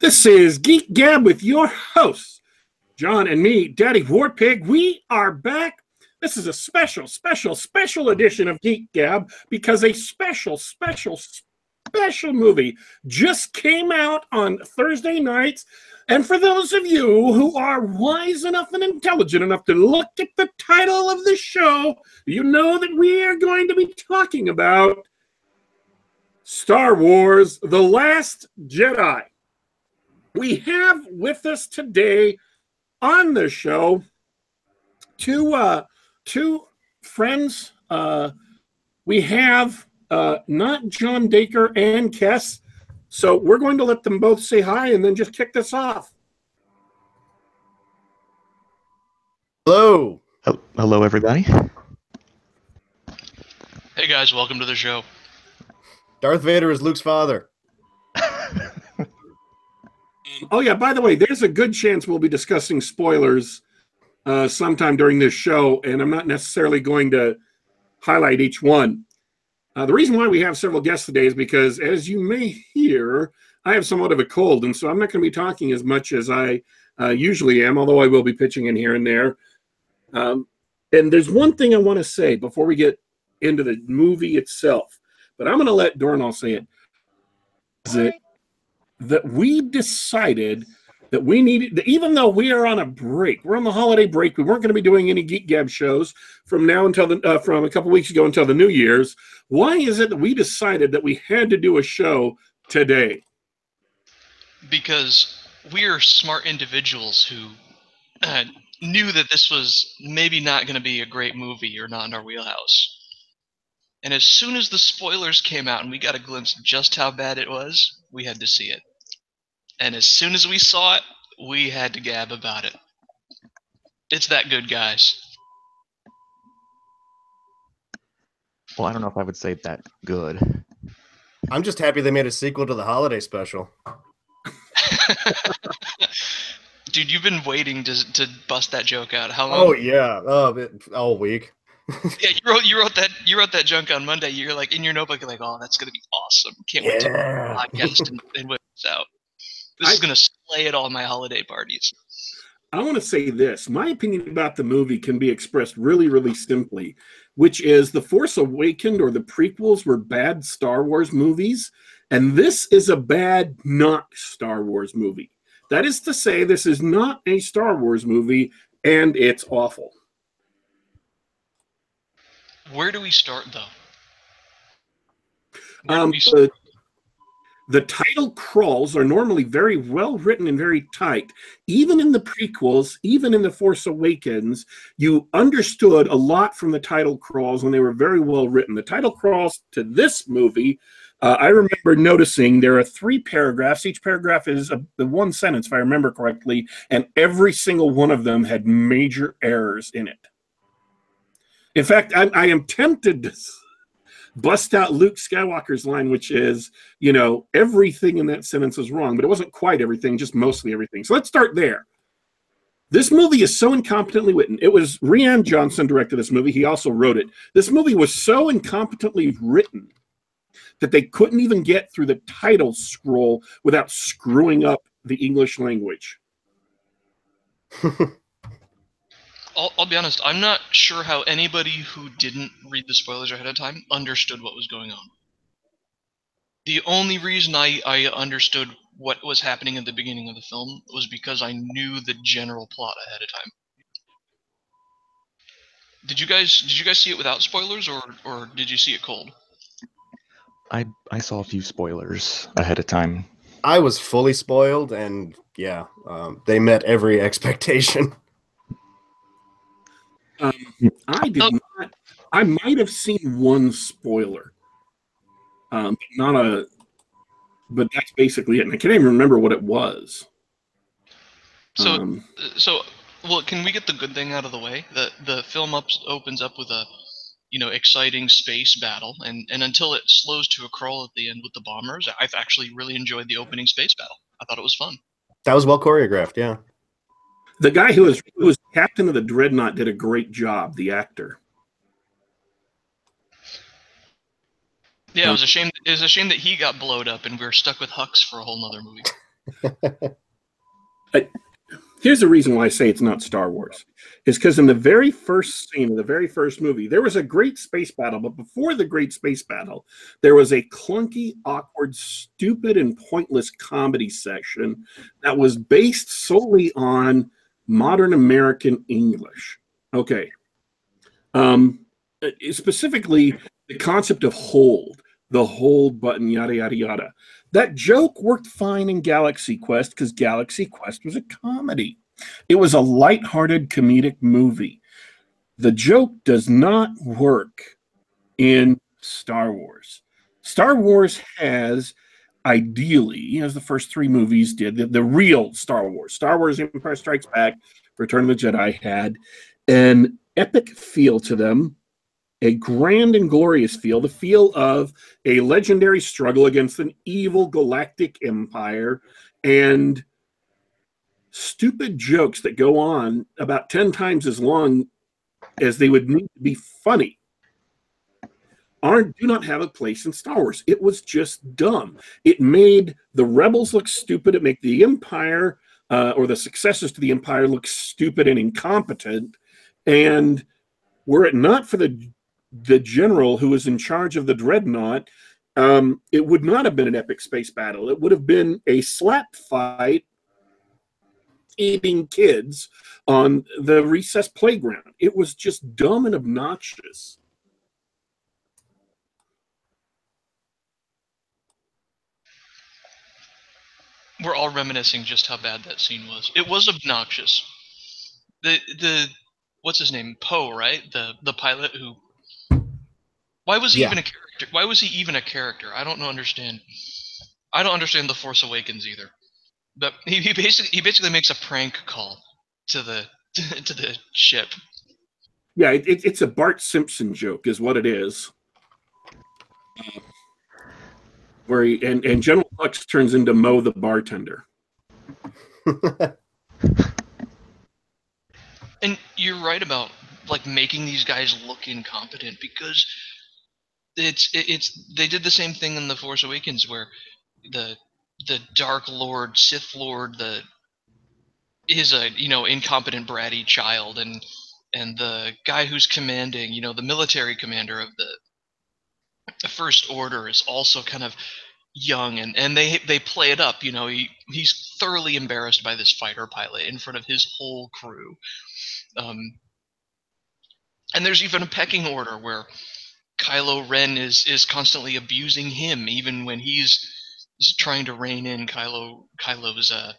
This is Geek Gab with your hosts, John and me, Daddy Warpig. We are back. This is a special, special, special edition of Geek Gab because a special, special, special movie just came out on Thursday nights. And for those of you who are wise enough and intelligent enough to look at the title of the show, you know that we are going to be talking about Star Wars The Last Jedi. We have with us today on the show two uh, two friends. Uh, we have uh, not John Dacre and Kess. So we're going to let them both say hi and then just kick this off. Hello. Hello, everybody. Hey guys, welcome to the show. Darth Vader is Luke's father. Oh yeah, by the way, there's a good chance we'll be discussing spoilers uh, sometime during this show, and I'm not necessarily going to highlight each one. Uh, the reason why we have several guests today is because, as you may hear, I have somewhat of a cold, and so I'm not going to be talking as much as I uh, usually am, although I will be pitching in here and there. Um, and there's one thing I want to say before we get into the movie itself, but I'm going to let Dornall say it. Is it that we decided that we needed, even though we are on a break, we're on the holiday break, we weren't going to be doing any Geek Gab shows from now until the, uh, from a couple weeks ago until the New Year's. Why is it that we decided that we had to do a show today? Because we are smart individuals who uh, knew that this was maybe not going to be a great movie or not in our wheelhouse. And as soon as the spoilers came out and we got a glimpse of just how bad it was, we had to see it. And as soon as we saw it, we had to gab about it. It's that good, guys. Well, I don't know if I would say that good. I'm just happy they made a sequel to the holiday special. Dude, you've been waiting to to bust that joke out. How long? Oh yeah, oh, all week. yeah, you wrote you wrote that you wrote that junk on Monday. You're like in your notebook, you're like, oh, that's gonna be awesome. Can't wait to podcast and, and whip this out. This I, is gonna slay at all my holiday parties. I want to say this. My opinion about the movie can be expressed really, really simply, which is The Force Awakened or the prequels were bad Star Wars movies, and this is a bad not Star Wars movie. That is to say, this is not a Star Wars movie, and it's awful. Where do we start, though? Um, the, the title crawls are normally very well written and very tight. Even in the prequels, even in The Force Awakens, you understood a lot from the title crawls and they were very well written. The title crawls to this movie, uh, I remember noticing there are three paragraphs. Each paragraph is a, the one sentence, if I remember correctly, and every single one of them had major errors in it. In fact, I, I am tempted to bust out Luke Skywalker's line, which is, you know, everything in that sentence is wrong, but it wasn't quite everything, just mostly everything. So let's start there. This movie is so incompetently written. It was Rian Johnson directed this movie. He also wrote it. This movie was so incompetently written that they couldn't even get through the title scroll without screwing up the English language. I'll, I'll, be honest, I'm not sure how anybody who didn't read the spoilers ahead of time understood what was going on. The only reason I, I understood what was happening at the beginning of the film was because I knew the general plot ahead of time. Did you guys did you guys see it without spoilers or or did you see it cold? I I saw a few spoilers ahead of time. I was fully spoiled, and yeah, um, they met every expectation. Um, I did oh. not. I might have seen one spoiler, um, not a. But that's basically it. And I can't even remember what it was. So, um, so well, can we get the good thing out of the way? The the film ups, opens up with a, you know, exciting space battle, and and until it slows to a crawl at the end with the bombers, I've actually really enjoyed the opening space battle. I thought it was fun. That was well choreographed. Yeah. The guy who was who was captain of the dreadnought did a great job. The actor. Yeah, it was a shame. It was a shame that he got blowed up, and we were stuck with Hux for a whole nother movie. Here's the reason why I say it's not Star Wars. Is because in the very first scene of the very first movie, there was a great space battle, but before the great space battle, there was a clunky, awkward, stupid, and pointless comedy section that was based solely on modern American English. Okay. Um, specifically, the concept of hold, the hold button, yada, yada, yada. That joke worked fine in Galaxy Quest because Galaxy Quest was a comedy. It was a light-hearted comedic movie. The joke does not work in Star Wars. Star Wars has ideally, as the first three movies did, the, the real Star Wars, Star Wars Empire Strikes Back, Return of the Jedi had an epic feel to them a grand and glorious feel, the feel of a legendary struggle against an evil galactic empire and stupid jokes that go on about 10 times as long as they would need to be funny aren't do not have a place in Star Wars. It was just dumb. It made the rebels look stupid. It made the Empire uh, or the successors to the Empire look stupid and incompetent. And were it not for the the general who was in charge of the dreadnought, um, it would not have been an epic space battle. It would have been a slap fight eating kids on the recess playground. It was just dumb and obnoxious. We're all reminiscing just how bad that scene was. It was obnoxious. The the what's his name? Poe, right? The the pilot who why was he Yeah. even a character? Why was he even a character? I don't know. Understand. I don't understand the Force Awakens either. But he, he basically he basically makes a prank call to the to the ship. Yeah, it, it, it's a Bart Simpson joke, is what it is. Where he and, and General Hux turns into Moe the bartender. And you're right about like making these guys look incompetent because it's it's they did the same thing in the Force Awakens where the the Dark Lord, Sith Lord, the is a you know incompetent bratty child and and the guy who's commanding you know the military commander of the the first order is also kind of young and and they they play it up you know he he's thoroughly embarrassed by this fighter pilot in front of his whole crew um, and there's even a pecking order where Kylo Ren is is constantly abusing him, even when he's trying to rein in Kylo Kylo's uh,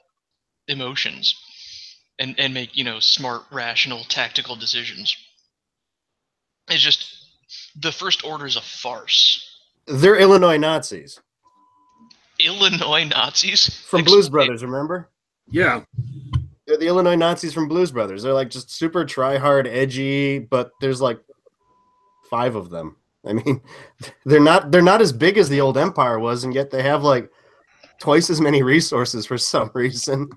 emotions and and make you know smart, rational, tactical decisions. It's just the First Order is a farce. They're Illinois Nazis Illinois Nazis from Ex- Blues Brothers. Remember? Yeah, They're the Illinois Nazis from Blues Brothers. They're like just super try hard, edgy, but there's like five of them. I mean, they're not they're not as big as the old Empire was, and yet they have like twice as many resources for some reason.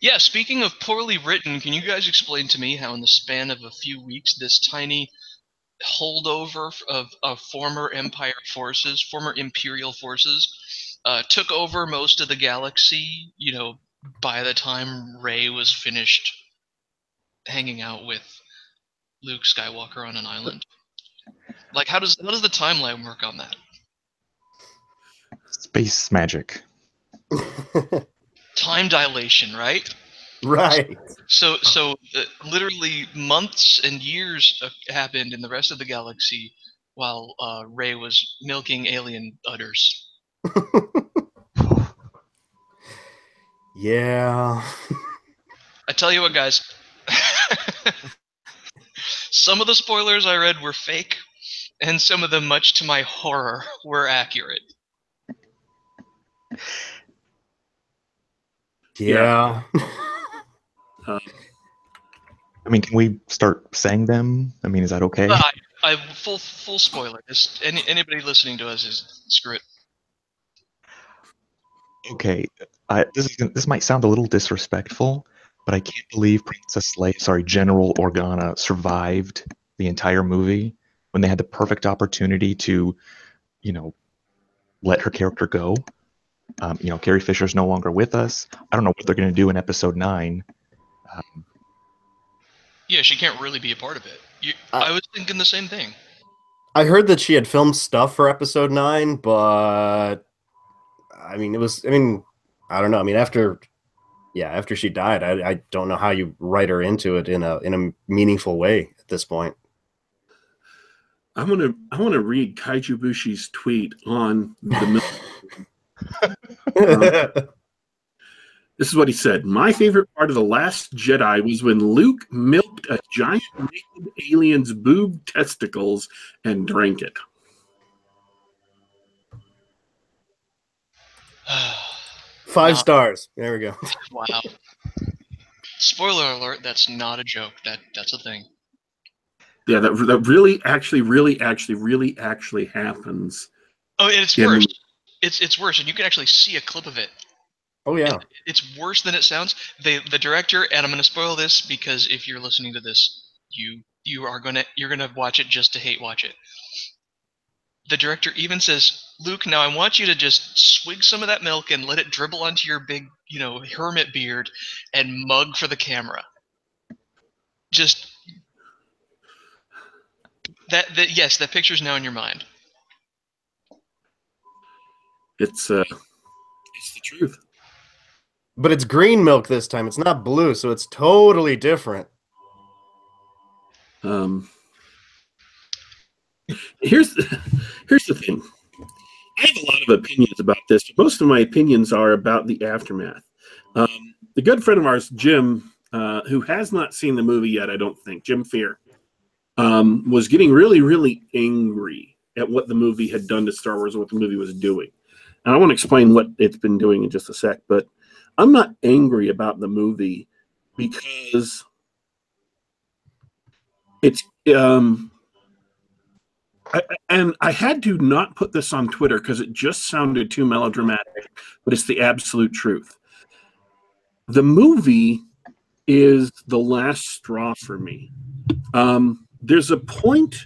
Yeah, speaking of poorly written, can you guys explain to me how, in the span of a few weeks, this tiny holdover of, of former Empire forces, former Imperial forces, uh, took over most of the galaxy? You know, by the time Rey was finished hanging out with Luke Skywalker on an island. Like, how does how does the timeline work on that? Space magic. Time dilation, right? Right. So, so uh, literally months and years uh, happened in the rest of the galaxy while uh, Rey was milking alien udders. Yeah. I tell you what, guys. some of the spoilers I read were fake, and some of them, much to my horror, were accurate. Yeah. I mean, can we start saying them? I mean, is that okay? I, I full full spoiler. Just any, anybody listening to us is screw it. Okay, I, this is this might sound a little disrespectful, but I can't believe Princess Leia, sorry, General Organa survived the entire movie when they had the perfect opportunity to, you know, let her character go. Um, you know, Carrie Fisher's no longer with us. I don't know what they're going to do in episode nine. Um, Yeah, she can't really be a part of it. You, I- I was thinking the same thing. I heard that she had filmed stuff for episode nine, but I mean, it was. I mean, I don't know. I mean, after, yeah, after she died, I, I don't know how you write her into it in a in a meaningful way at this point. I want to I want to read Kaiju Bushi's tweet on the milk. This is what he said. My favorite part of The Last Jedi was when Luke milked a giant naked alien's boob testicles and drank it. Five Wow. stars. There we go. wow. Spoiler alert, that's not a joke. That that's a thing. Yeah, that, that really, actually, really, actually, really, actually happens. Oh, and it's Yeah, worse. It's it's worse, and you can actually see a clip of it. Oh yeah. It's worse than it sounds. They the director, and I'm going to spoil this because if you're listening to this, you you are gonna you're gonna watch it just to hate watch it. The director even says, "Luke, now I want you to just swig some of that milk and let it dribble onto your big, you know, hermit beard, and mug for the camera." Just that that yes, that picture's now in your mind. It's uh, it's the truth. But it's green milk this time. It's not blue, so it's totally different. Um, here's the, here's the thing. I have a lot of opinions about this, but most of my opinions are about the aftermath. Um, the good friend of ours, Jim, uh, who has not seen the movie yet, I don't think, Jim Fear, um, was getting really, really angry at what the movie had done to Star Wars and what the movie was doing. And I want to explain what it's been doing in just a sec, but I'm not angry about the movie because it's um I, I- and I had to not put this on Twitter because it just sounded too melodramatic, but it's the absolute truth. The movie is the last straw for me. Um, there's a point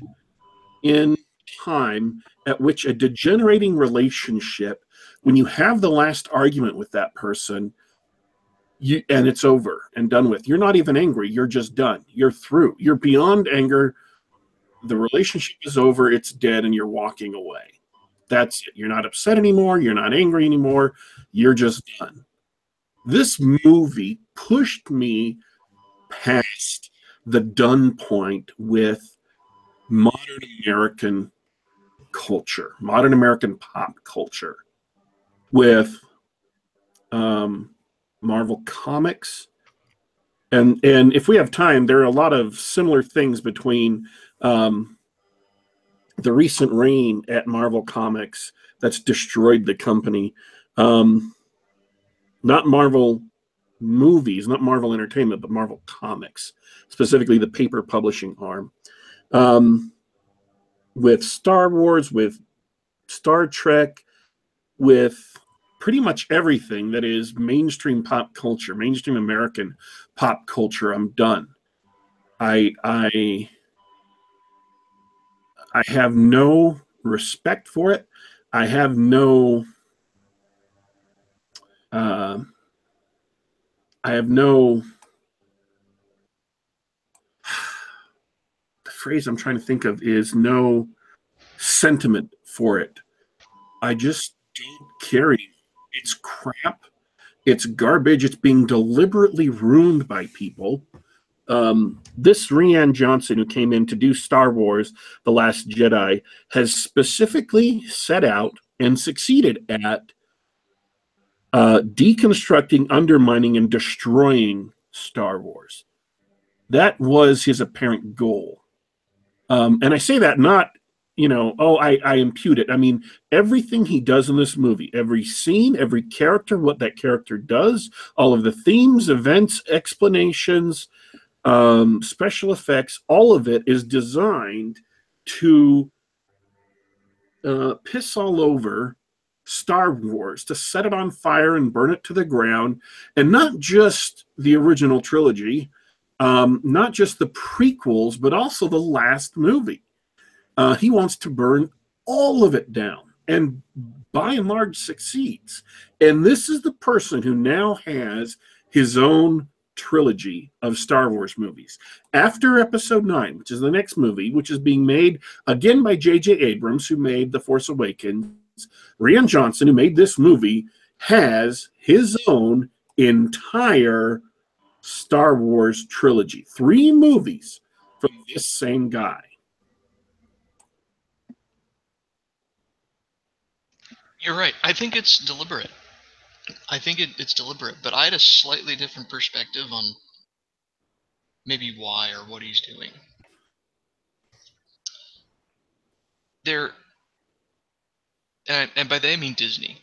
in time at which a degenerating relationship, when you have the last argument with that person, you and it's over and done with. You're not even angry. You're just done. You're through. You're beyond anger. The relationship is over. It's dead, and you're walking away. That's it. You're not upset anymore. You're not angry anymore. You're just done. This movie pushed me past the done point with modern American culture, modern American pop culture, with um, Marvel Comics. And and if we have time, there are a lot of similar things between um, the recent reign at Marvel Comics that's destroyed the company. Um, not Marvel movies, not Marvel Entertainment, but Marvel Comics, specifically the paper publishing arm. Um, with Star Wars, with Star Trek, with pretty much everything that is mainstream pop culture, mainstream American pop culture. I'm done. I I I have no respect for it. I have no uh, I have no the phrase I'm trying to think of is no sentiment for it. I just don't care anymore. It's crap. It's garbage. It's being deliberately ruined by people. Um, this Rian Johnson, who came in to do Star Wars The Last Jedi, has specifically set out and succeeded at uh, deconstructing, undermining, and destroying Star Wars. That was his apparent goal. Um, and I say that not, you know, oh, I, I impute it. I mean, everything he does in this movie, every scene, every character, what that character does, all of the themes, events, explanations, um, special effects, all of it is designed to uh, piss all over Star Wars, to set it on fire and burn it to the ground, and not just the original trilogy, um, not just the prequels, but also the last movie. Uh, he wants to burn all of it down. and by and large succeeds. And this is the person who now has his own trilogy of Star Wars movies. After episode 9, which is the next movie, which is being made again by J.J. Abrams, who made The Force Awakens, Rian Johnson, who made this movie, has his own entire Star Wars trilogy. Three movies from this same guy. You're right. I think it's deliberate. I think it, it's deliberate, but I had a slightly different perspective on maybe why or what he's doing. There, and, and by they I mean Disney.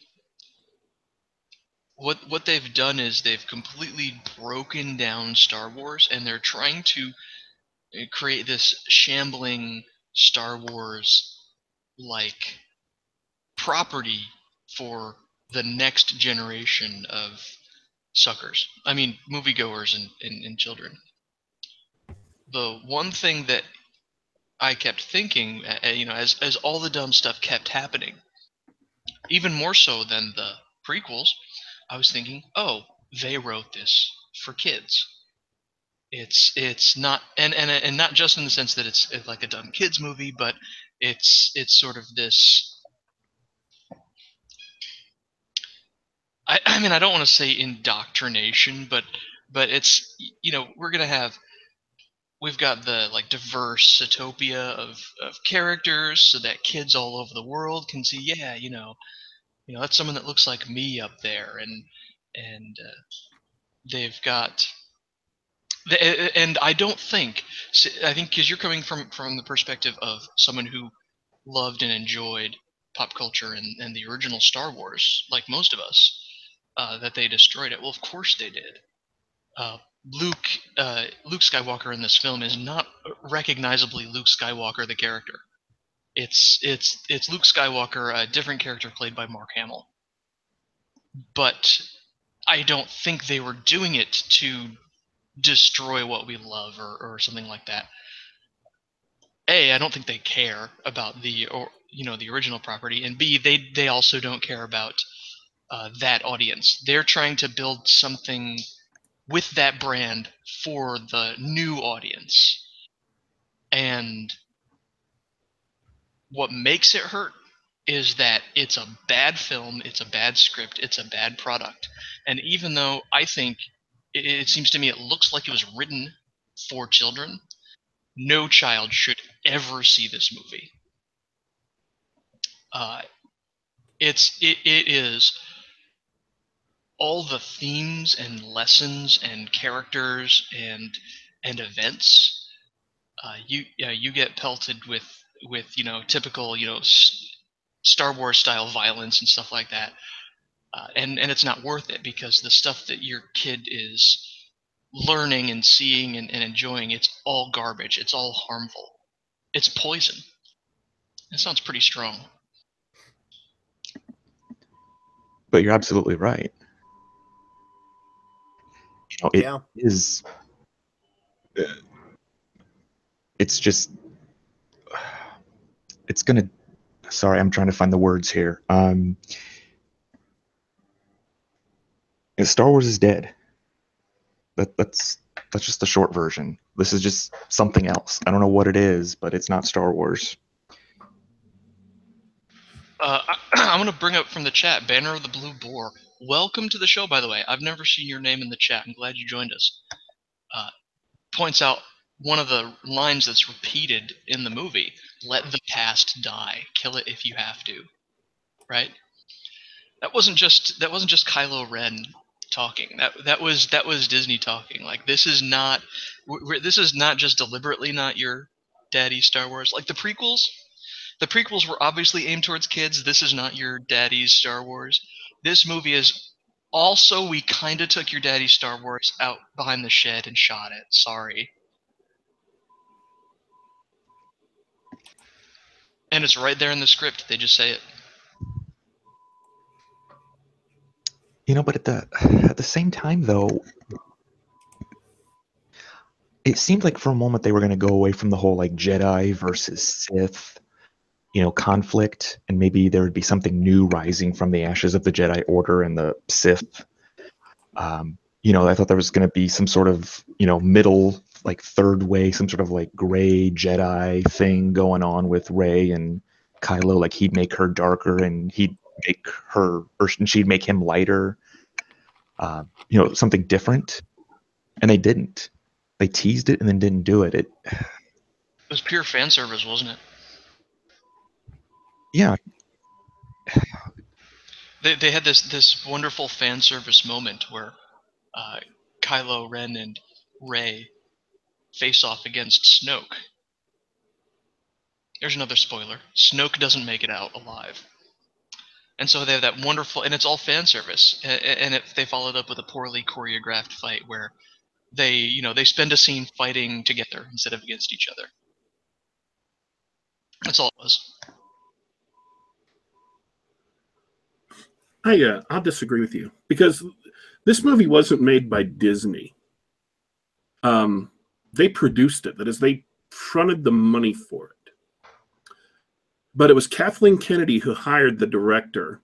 What what they've done is they've completely broken down Star Wars, and they're trying to uh, create this shambling Star Wars like property for the next generation of suckers. I mean, moviegoers and, and, and children. The one thing that I kept thinking, you know, as as all the dumb stuff kept happening, even more so than the prequels, I was thinking, oh, they wrote this for kids. It's it's not and and and not just in the sense that it's like a dumb kids movie, but it's it's sort of this I, I mean, I don't want to say indoctrination, but but it's you know we're gonna have we've got the like diverse utopia of of characters so that kids all over the world can see yeah you know you know that's someone that looks like me up there. And and uh, they've got and I don't think I think because you're coming from from the perspective of someone who loved and enjoyed pop culture and, and the original Star Wars like most of us uh, that they destroyed it. Well, of course they did. Uh, Luke uh, Luke Skywalker in this film is not recognizably Luke Skywalker the character. It's it's it's Luke Skywalker, a different character played by Mark Hamill. But I don't think they were doing it to destroy what we love or, or something like that. A, I don't think they care about the or you know the original property, and B, they they also don't care about uh, that audience. They're trying to build something with that brand for the new audience. And what makes it hurt is that it's a bad film, it's a bad script, it's a bad product. And even though I think it, it seems to me it looks like it was written for children, no child should ever see this movie. Uh, it's it, it is all the themes and lessons and characters and and events, uh, you uh, you get pelted with with you know typical you know Star Wars style violence and stuff like that, uh, and and it's not worth it because the stuff that your kid is learning and seeing and, and enjoying it's all garbage. It's all harmful. It's poison. It sounds pretty strong. But you're absolutely right know, it Yeah. is. uh, It's just. It's gonna. Sorry, I'm trying to find the words here. Um, Star Wars is dead. That that's that's just the short version. This is just something else. I don't know what it is, but it's not Star Wars. Uh, I, I'm going to bring up from the chat Banner of the Blue Boar. Welcome to the show, by the way. I've never seen your name in the chat. I'm glad you joined us. Uh, points out one of the lines that's repeated in the movie let the past die. Kill it if you have to. Right? That wasn't just that wasn't just kylo ren talking. That that was that was disney talking. Like this is not this is not just deliberately not your daddy star wars. Like the prequels the prequels were obviously aimed towards kids. This is not your daddy's star wars this movie is also we kind of took your daddy's star wars out behind the shed and shot it. Sorry. And it's right there in the script. They just say it. You know, but at the at the same time, though, it seemed like for a moment they were going to go away from the whole like Jedi versus Sith you know, conflict, and maybe there would be something new rising from the ashes of the Jedi Order and the Sith. Um, you know, I thought there was going to be some sort of, you know, middle, like third way, some sort of like gray Jedi thing going on with Rey and Kylo. Like he'd make her darker and he'd make her, or she'd make him lighter. Uh, you know, something different. And they didn't. They teased it and then didn't do it. It. It was pure fan service, wasn't it? Yeah, They, they had this this wonderful fan service moment where uh, Kylo Ren and Rey face off against Snoke. There's another spoiler. Snoke doesn't make it out alive. And so they have that wonderful, and it's all fan service. And it, they followed up with a poorly choreographed fight where they, you know, they spend a scene fighting together instead of against each other. That's all it was. I uh, I'll disagree with you because this movie wasn't made by Disney. Um, they produced it. That is, they fronted the money for it. But it was Kathleen Kennedy who hired the director,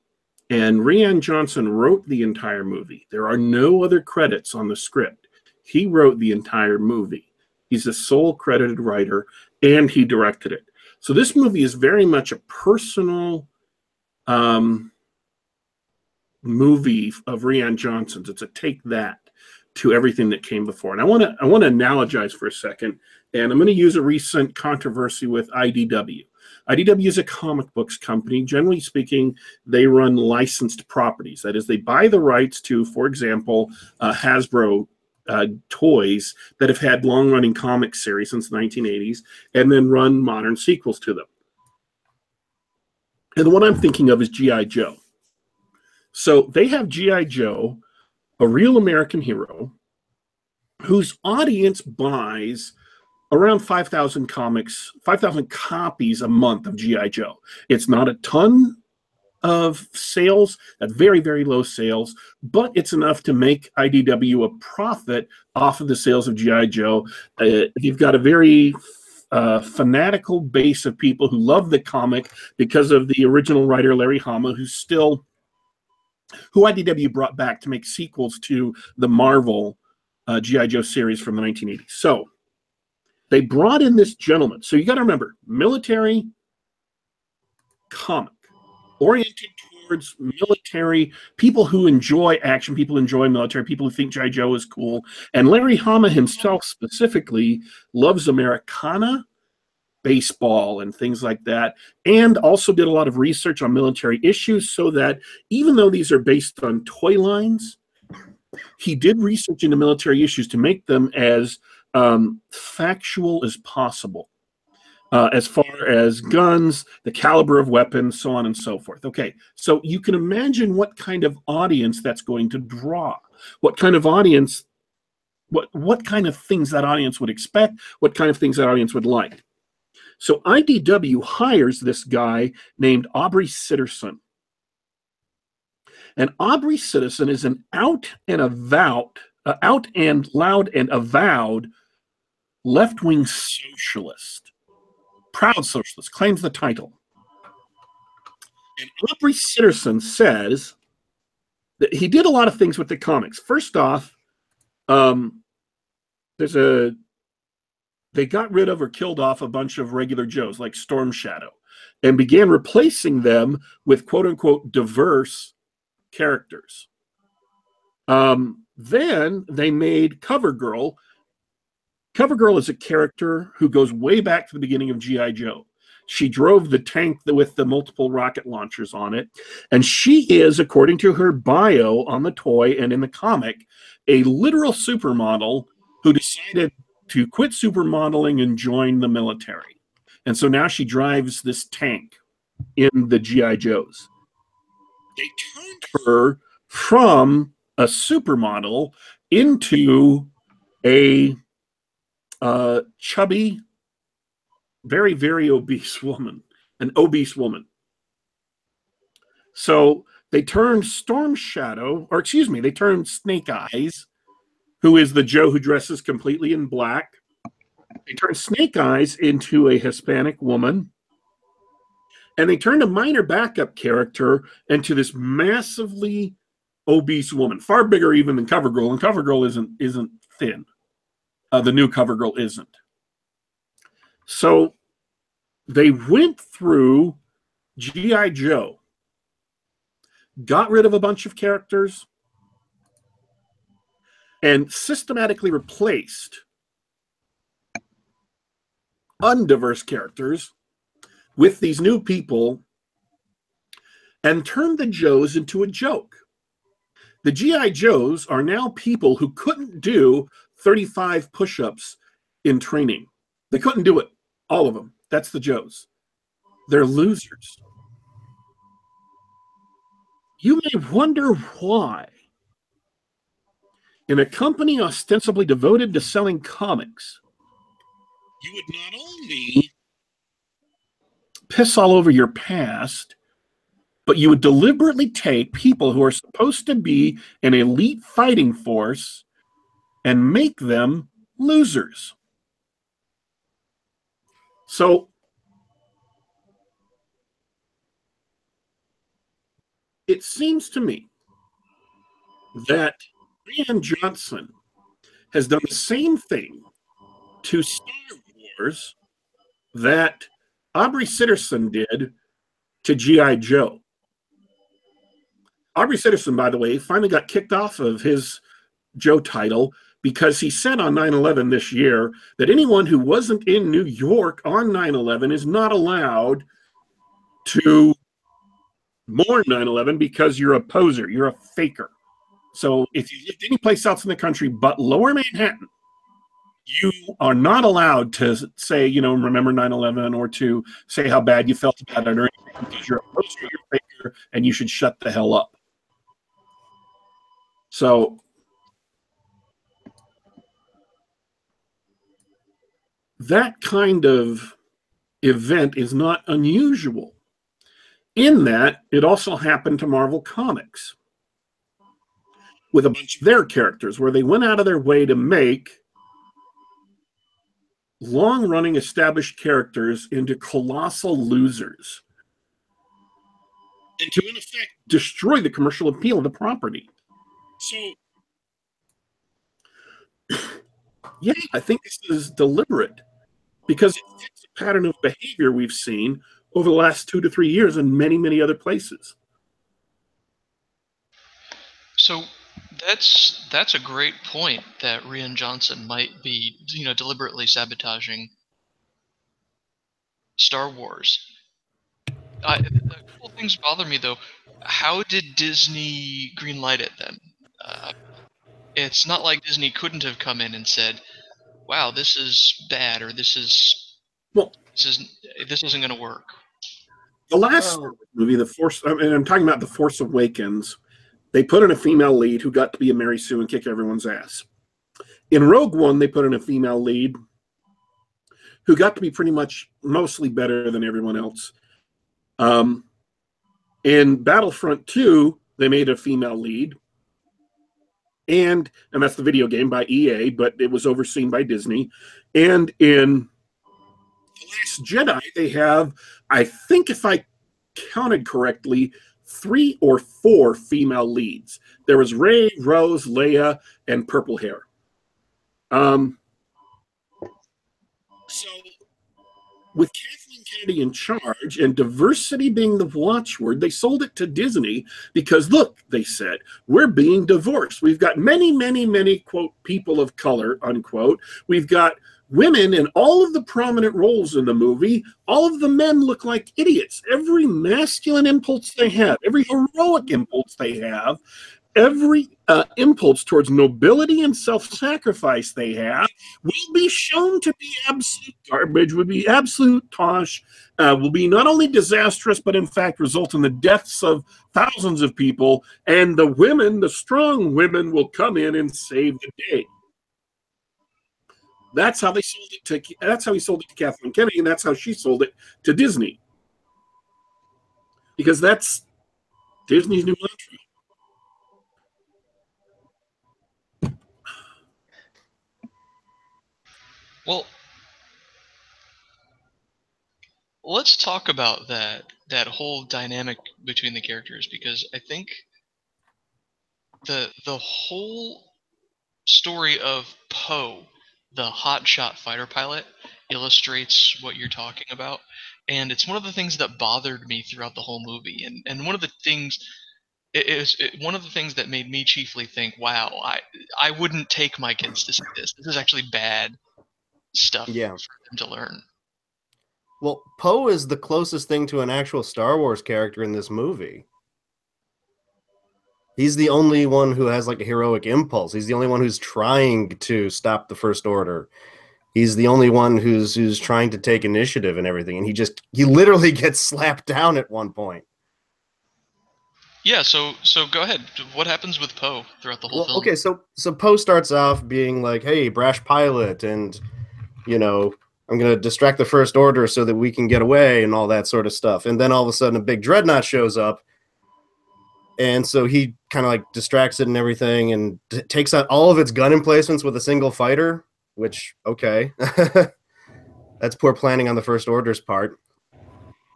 and Rian Johnson wrote the entire movie. There are no other credits on the script. He wrote the entire movie. He's the sole credited writer, and he directed it. So this movie is very much a personal. Um, movie of Rian Johnson's. It's a take that to everything that came before. And I want to I want to analogize for a second, and I'm going to use a recent controversy with IDW. IDW is a comic books company. Generally speaking, they run licensed properties. That is, they buy the rights to, for example, uh, Hasbro uh, toys that have had long-running comic series since the 1980s, and then run modern sequels to them. And the one I'm thinking of is GI Joe. So they have G.I. Joe, a real American hero, whose audience buys around 5,000 comics, 5,000 copies a month of G.I. Joe. It's not a ton of sales, at very, very low sales, but it's enough to make IDW a profit off of the sales of G.I. Joe. Uh, you've got a very uh, fanatical base of people who love the comic because of the original writer Larry Hama, who's still who IDW brought back to make sequels to the Marvel uh, GI Joe series from the 1980s. So they brought in this gentleman. So you got to remember, military comic oriented towards military people who enjoy action, people enjoy military, people who think GI Joe is cool. And Larry Hama himself specifically loves Americana baseball and things like that, and also did a lot of research on military issues so that even though these are based on toy lines, he did research into military issues to make them as um, factual as possible. Uh, as far as guns, the caliber of weapons, so on and so forth. Okay, so you can imagine what kind of audience that's going to draw, what kind of audience, what what kind of things that audience would expect, what kind of things that audience would like. So IDW hires this guy named Aubrey Sitterson. And Aubrey Sitterson is an out and avowed, uh, out and loud and avowed left-wing socialist, proud socialist, claims the title. And Aubrey Sitterson says that he did a lot of things with the comics. First off, um, there's a they got rid of or killed off a bunch of regular Joes like Storm Shadow and began replacing them with quote unquote diverse characters. Um, then they made Cover Girl. Cover Girl is a character who goes way back to the beginning of G.I. Joe. She drove the tank with the multiple rocket launchers on it. And she is, according to her bio on the toy and in the comic, a literal supermodel who decided to quit supermodeling and join the military. And so now she drives this tank in the GI Joes. They turned her from a supermodel into a uh, chubby, very very obese woman, an obese woman. So they turned Storm Shadow, or excuse me, they turned Snake Eyes who is the Joe who dresses completely in black. They turn Snake Eyes into a Hispanic woman. and they turned a minor backup character into this massively obese woman, far bigger even than CoverGirl, and CoverGirl isn't isn't thin. Uh, the new CoverGirl isn't. So they went through GI Joe, got rid of a bunch of characters, and systematically replaced undiverse characters with these new people and turned the Joes into a joke. The GI Joes are now people who couldn't do 35 push-ups in training. They couldn't do it, all of them. That's the Joes. They're losers. You may wonder why. In a company ostensibly devoted to selling comics, you would not only piss all over your past, but you would deliberately take people who are supposed to be an elite fighting force and make them losers. So it seems to me that Rian Johnson has done the same thing to Star Wars that Aubrey Sitterson did to G.I. Joe. Aubrey Sitterson, by the way, finally got kicked off of his Joe title because he said on 9 11 this year that anyone who wasn't in New York on 9 11 is not allowed to mourn 9 11 because you're a poser, you're a faker. So if you lived any place else in the country but lower Manhattan, you are not allowed to say, you know, remember 9 11 or to say how bad you felt about it or anything because you're a poser, you're a faker, and you should shut the hell up. So that kind of event is not unusual in that it also happened to Marvel Comics with a bunch of their characters where they went out of their way to make long running established characters into colossal losers and to in effect destroy the commercial appeal of the property so yeah i think this is deliberate because it fits a pattern of behavior we've seen over the last two to three years in many, many other places. So that's that's a great point that Rian Johnson might be, you know, deliberately sabotaging Star Wars. I, a couple things bother me though. How did Disney greenlight it then? Uh, it's not like Disney couldn't have come in and said, wow, this is bad, or this is well, this is this isn't going to work. The last oh. movie, the Force, I mean, I'm talking about the Force Awakens. They put in a female lead who got to be a Mary Sue and kick everyone's ass. In Rogue One, they put in a female lead who got to be pretty much mostly better than everyone else. Um, in Battlefront 2, they made a female lead and and that's the video game by EA, but it was overseen by Disney. And in Last Jedi, they have, I think, if I counted correctly, three or four female leads. There was Rey, Rose, Leia, and Purple Hair. Um, so with Kathleen Kennedy in charge and diversity being the watchword, they sold it to Disney because, look, they said, we're being divorced. We've got many, many, many, quote, people of color, unquote. We've got women in all of the prominent roles in the movie. All of the men look like idiots. Every masculine impulse they have, every heroic impulse they have, every uh, impulse towards nobility and self-sacrifice they have will be shown to be absolute garbage, will be absolute tosh, uh, will be not only disastrous, but in fact result in the deaths of thousands of people. And the women, the strong women, will come in and save the day. That's how they sold it to. That's how he sold it to Kathleen Kennedy, and that's how she sold it to Disney. Because that's Disney's new mantra. Well, let's talk about that that whole dynamic between the characters because I think the the whole story of Poe, the hotshot fighter pilot, illustrates what you're talking about. And it's one of the things that bothered me throughout the whole movie. And and one of the things it is it, one of the things that made me chiefly think, wow, I I wouldn't take my kids to see this. This is actually bad stuff Yeah. for them to learn. Well, Poe is the closest thing to an actual Star Wars character in this movie. He's the only one who has like a heroic impulse. He's the only one who's trying to stop the First Order. He's the only one who's who's trying to take initiative and everything. And he just he literally gets slapped down at one point. Yeah, so so go ahead. What happens with Poe throughout the whole Well, film? okay, so so Poe starts off being like, "Hey, brash pilot," and you know, I'm gonna distract the First Order so that we can get away and all that sort of stuff. And then all of a sudden, a big dreadnought shows up, and so he kind of like distracts it and everything, and t- takes out all of its gun emplacements with a single fighter. Which okay, that's poor planning on the First Order's part.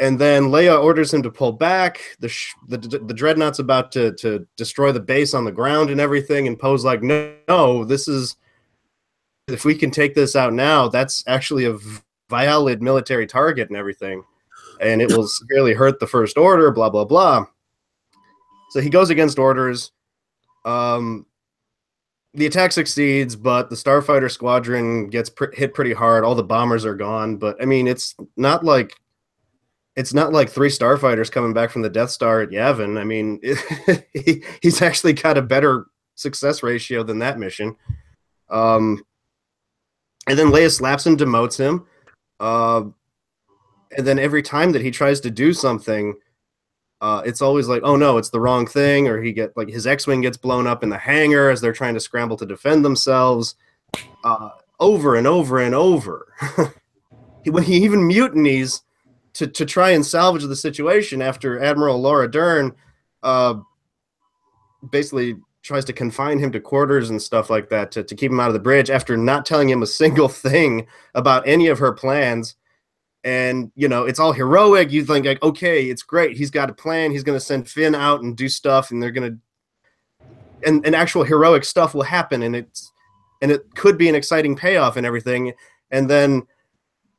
And then Leia orders him to pull back. The sh- the, the dreadnought's about to to destroy the base on the ground and everything. And Poe's like, no, no, this is if we can take this out now, that's actually a valid military target and everything, and it will severely hurt the First Order. Blah blah blah. So he goes against orders. Um, the attack succeeds, but the Starfighter squadron gets pr- hit pretty hard. All the bombers are gone, but I mean, it's not like it's not like three starfighters coming back from the Death Star at Yavin. I mean, he, he's actually got a better success ratio than that mission. Um, and then Leia slaps him, demotes him. Uh, and then every time that he tries to do something, uh, it's always like, oh no, it's the wrong thing, or he get like his X-wing gets blown up in the hangar as they're trying to scramble to defend themselves, uh, over and over and over. He- when he even mutinies to to try and salvage the situation after Admiral Laura Dern uh, basically tries to confine him to quarters and stuff like that to, to keep him out of the bridge after not telling him a single thing about any of her plans. And you know, it's all heroic. You think like, okay, it's great. He's got a plan. He's gonna send Finn out and do stuff, and they're gonna and, and actual heroic stuff will happen, and it's and it could be an exciting payoff and everything. And then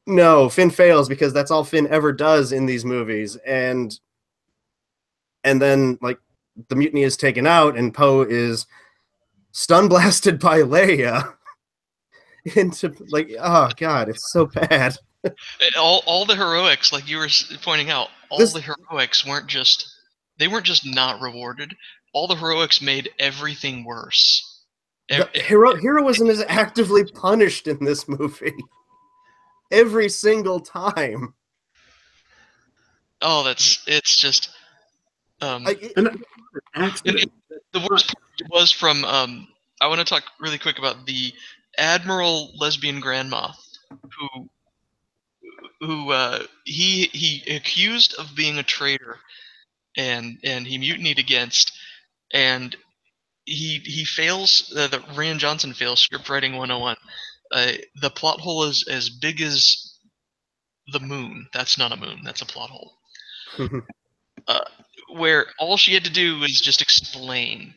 no, Finn fails because that's all Finn ever does in these movies. And and then like the mutiny is taken out and Poe is stun blasted by Leia into like oh god, it's so bad. It- all all the heroics, like you were pointing out, all This- the heroics weren't just they weren't just not rewarded. All the heroics made everything worse. The E- hero heroism is actively punished in this movie. Every single time. oh, that's it's just um, I, And an accident. the worst was from um, I want to talk really quick about the Admiral lesbian grandma who who uh, he he accused of being a traitor and and he mutinied against and he he fails uh, the Rian Johnson fails script writing 101 uh, the plot hole is as big as the moon. That's not a moon. That's a plot hole. Where all she had to do was just explain.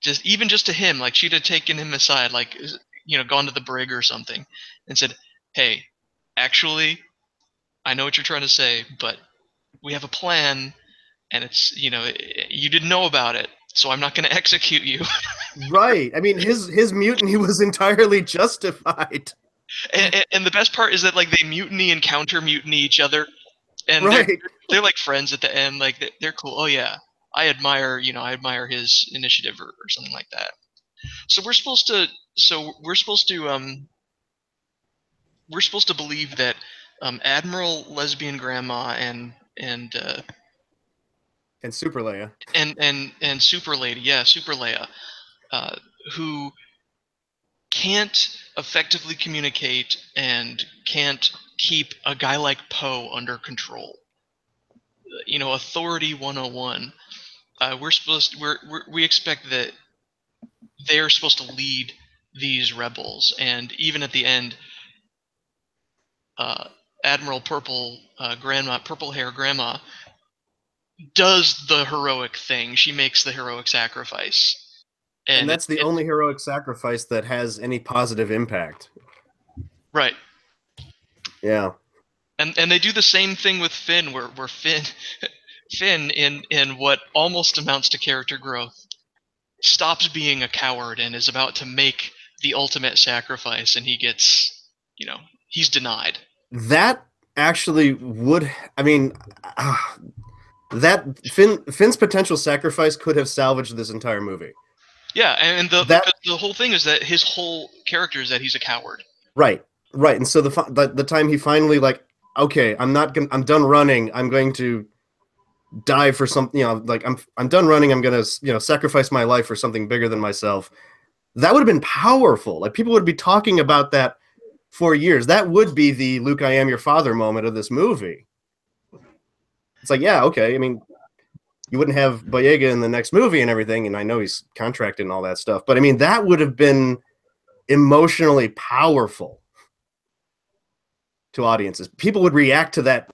Just even just to him like she'd have taken him aside like you know gone to the brig or something and said hey actually i know what you're trying to say but we have a plan and it's you know you didn't know about it so i'm not going to execute you. Right. I mean his his mutiny was entirely justified. and, and, and the best part is that like they mutiny and counter mutiny each other and they're, they're like friends at the end like they- they're cool. Oh yeah. I admire you know i admire his initiative or, or something like that. So we're supposed to so we're supposed to um we're supposed to believe that um admiral lesbian grandma and and uh And Super Leia. and and and super lady yeah super leia uh who can't effectively communicate and can't keep a guy like poe under control you know authority 101 uh, we're supposed we're, we're we expect that they're supposed to lead these rebels and even at the end Admiral Purple uh, Grandma, Purple Hair Grandma, does the heroic thing. She makes the heroic sacrifice, And, that's the it- only heroic sacrifice that has any positive impact. right. Yeah. And and they do the same thing with Finn, where where Finn, Finn in in what almost amounts to character growth, stops being a coward and is about to make the ultimate sacrifice, and he gets, you know, he's denied. That actually would I mean ah, that Finn Finn's potential sacrifice could have salvaged this entire movie. Yeah, and, the That- the whole thing is that his whole character is that he's a coward. Right. Right. And so the the, the time he finally like okay, I'm not going to I'm done running. I'm going to die for something, you know, like I'm I'm done running. I'm going to, you know, sacrifice my life for something bigger than myself. That would have been powerful. Like people would be talking about that for years. That would be the Luke I am your father moment of this movie. It's like, yeah, okay. I mean, you wouldn't have Boyega in the next movie and everything, and I know he's contracted and all that stuff, but I mean, that would have been emotionally powerful to audiences. People would react to that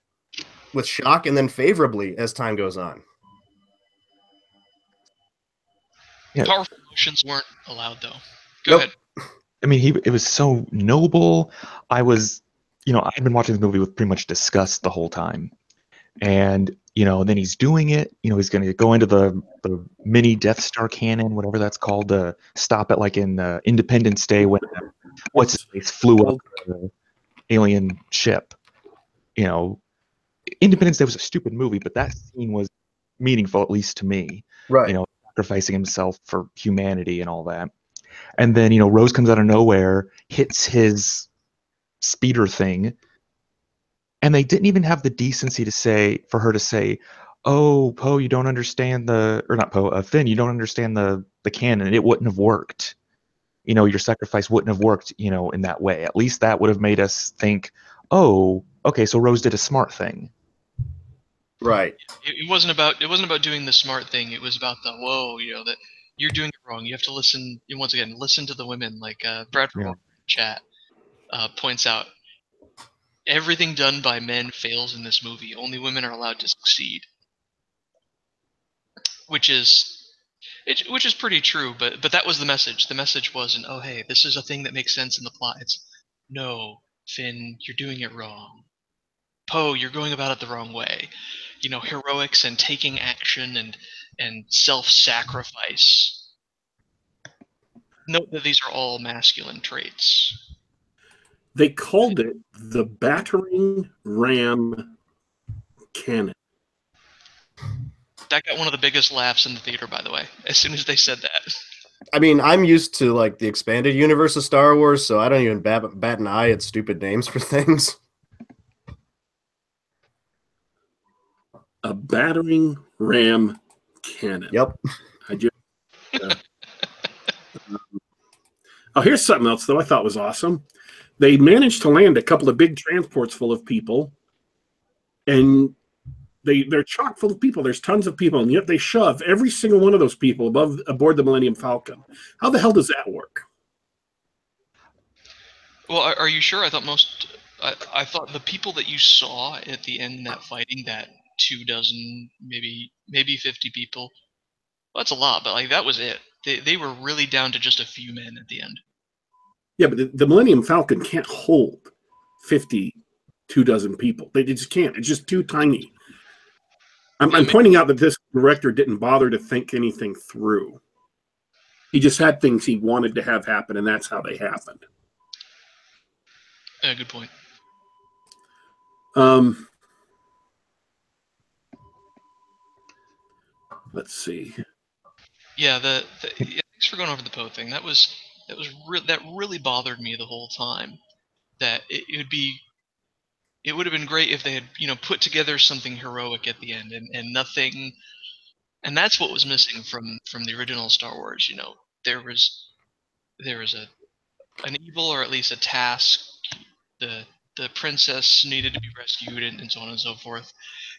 with shock and then favorably as time goes on. Yeah. Powerful emotions weren't allowed though. Go Nope. ahead. I mean, he it was so noble. I was, you know, I'd been watching the movie with pretty much disgust the whole time, and you know, then he's doing it. You know, he's going to go into the the mini Death Star cannon, whatever that's called, to stop it, like in uh, Independence Day when uh, what's his face flew up the alien ship. You know, Independence Day was a stupid movie, but that scene was meaningful, at least to me Right. You know, sacrificing himself for humanity and all that. And then, you know, Rose comes out of nowhere, hits his speeder thing, and they didn't even have the decency to say for her to say, "Oh, Poe, you don't understand the or not Poe, uh, Finn, you don't understand the the cannon. It wouldn't have worked. You know, your sacrifice wouldn't have worked. You know, in that way. At least that would have made us think, oh, okay, so Rose did a smart thing. Right. It, it wasn't about it wasn't about doing the smart thing. It was about the whoa, you know that you're doing it wrong. You have to listen. Once again, listen to the women. Like uh, Bradford Yeah. Chat uh, points out, everything done by men fails in this movie. Only women are allowed to succeed, which is. It, which is pretty true, but but that was the message. The message wasn't, oh hey, this is a thing that makes sense in the plot. It's no, Finn, you're doing it wrong. Poe, you're going about it the wrong way. You know, heroics and taking action and and self-sacrifice. Note that these are all masculine traits. They called it the battering ram cannon. That got one of the biggest laughs in the theater, by the way. As soon as they said that, I mean, I'm used to like the expanded universe of Star Wars, so I don't even bat, bat an eye at stupid names for things. A battering ram cannon. Yep. I just, uh, um, oh, here's something else though I thought was awesome. They managed to land a couple of big transports full of people, and they they're chock full of people. There's tons of people, and yet they shove every single one of those people above aboard the Millennium Falcon. How the hell does that work? well, are, are you sure? I thought most. I, I thought the people that you saw at the end in that fighting, that two dozen, maybe maybe fifty people. Well, that's a lot, but like that was it. They they were really down to just a few men at the end. Yeah, but the, the Millennium Falcon can't hold 50, two dozen people. They just can't. It's just too tiny. I'm, I'm pointing out that this director didn't bother to think anything through. He just had things he wanted to have happen, and that's how they happened. Uh, good point. Um, let's see. Yeah, the, the yeah, thanks for going over the Poe thing. That was that was re- that really bothered me the whole time. That it, it would be, it would have been great if they had you know put together something heroic at the end and, and nothing, and that's what was missing from from the original Star Wars. You know, there was there was a an evil or at least a task. The the princess needed to be rescued and, and so on and so forth.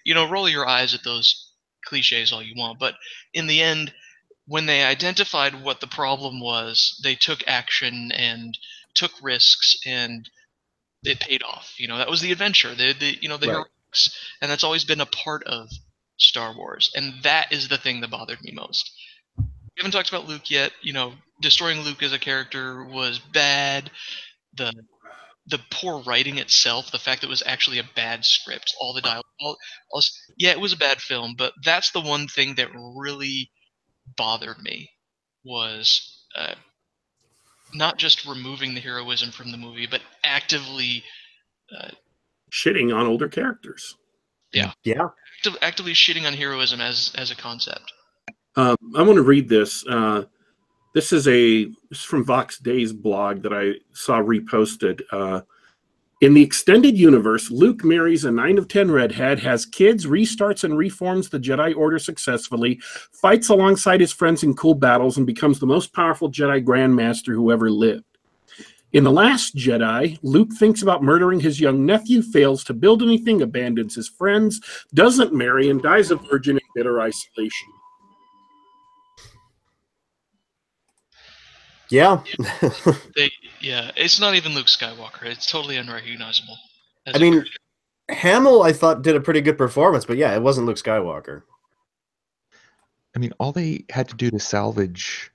You know, roll your eyes at those cliches all you want, but in the end when they identified what the problem was, they took action and took risks and it paid off. You know, that was the adventure, the the you know the Right. heroics, and that's always been a part of Star Wars, and that is the thing that bothered me most. We haven't talked about Luke yet. You know, destroying Luke as a character was bad. The the poor writing itself, the fact that it was actually a bad script, all the dialogue, all, all yeah, it was a bad film, but that's the one thing that really bothered me was uh, not just removing the heroism from the movie, but actively Shitting on older characters. Yeah. active, actively shitting on heroism as as a concept. Um, I want to read this. Uh, this is a this is from Vox Day's blog that I saw reposted. Uh, in the extended universe, Luke marries a 9 of 10 redhead, has kids, restarts and reforms the Jedi Order successfully, fights alongside his friends in cool battles, and becomes the most powerful Jedi Grandmaster who ever lived. In The Last Jedi, Luke thinks about murdering his young nephew, fails to build anything, abandons his friends, doesn't marry, and dies a virgin in bitter isolation. Yeah. They yeah, it's not even Luke Skywalker. It's totally unrecognizable. I mean, character. Hamill, I thought did a pretty good performance, but yeah, it wasn't Luke Skywalker. I mean, all they had to do to salvage,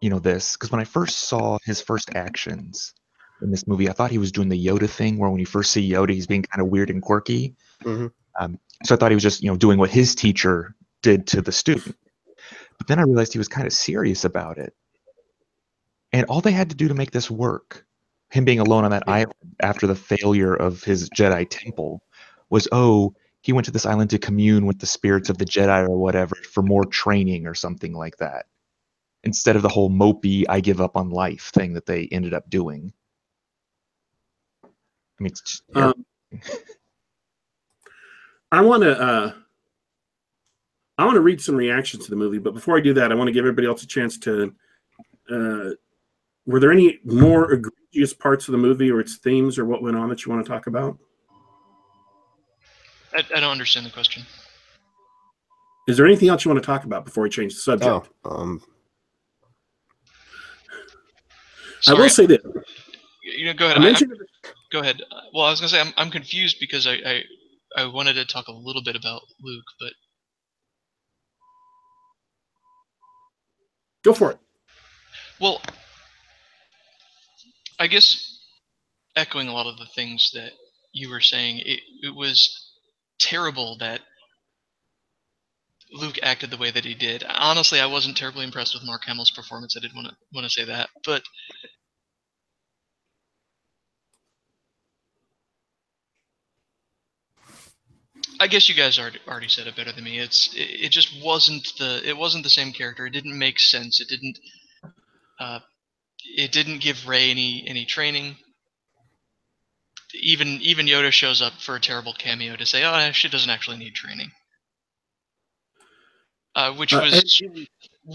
you know, this because when I first saw his first actions in this movie, I thought he was doing the Yoda thing, where when you first see Yoda, he's being kind of weird and quirky. Mhm. Um, so I thought he was just, you know, doing what his teacher did to the student. But then I realized he was kind of serious about it. And all they had to do to make this work, him being alone on that island after the failure of his Jedi temple, was oh, he went to this island to commune with the spirits of the Jedi or whatever for more training or something like that. Instead of the whole mopey I give up on life thing that they ended up doing. I mean, it's just, Um, I want to uh, I want to read some reactions to the movie, but before I do that, I want to give everybody else a chance to. Uh, were there any more egregious parts of the movie or its themes or what went on that you want to talk about? I, I don't understand the question. Is there anything else you want to talk about before we change the subject? Oh, um, I will say this. you know, go ahead. I I- I- go ahead. Well, I was gonna say I'm I'm confused because I, I I wanted to talk a little bit about Luke, but go for it. well, I guess echoing a lot of the things that you were saying, it it was terrible that Luke acted the way that he did. Honestly, I wasn't terribly impressed with Mark Hamill's performance. I did want to want to say that, but I guess you guys already already said it better than me. It's it, it just wasn't the it wasn't the same character. It didn't make sense. It didn't uh, it didn't give Rey any any training. Even even Yoda shows up for a terrible cameo to say, "Oh, she doesn't actually need training," uh, which Uh, was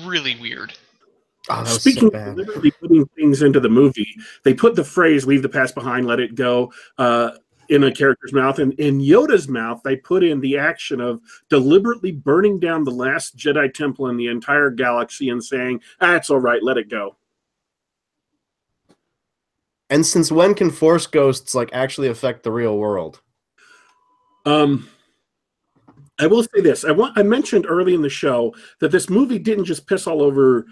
really weird. oh, that was Speaking so of bad. literally putting things into the movie, they put the phrase "leave the past behind, let it go" uh, in a character's mouth, and in Yoda's mouth, they put in the action of deliberately burning down the last Jedi temple in the entire galaxy and saying, "Ah, it's all right, let it go." And since when can Force ghosts like actually affect the real world? Um, I will say this: I want I mentioned early in the show that this movie didn't just piss all over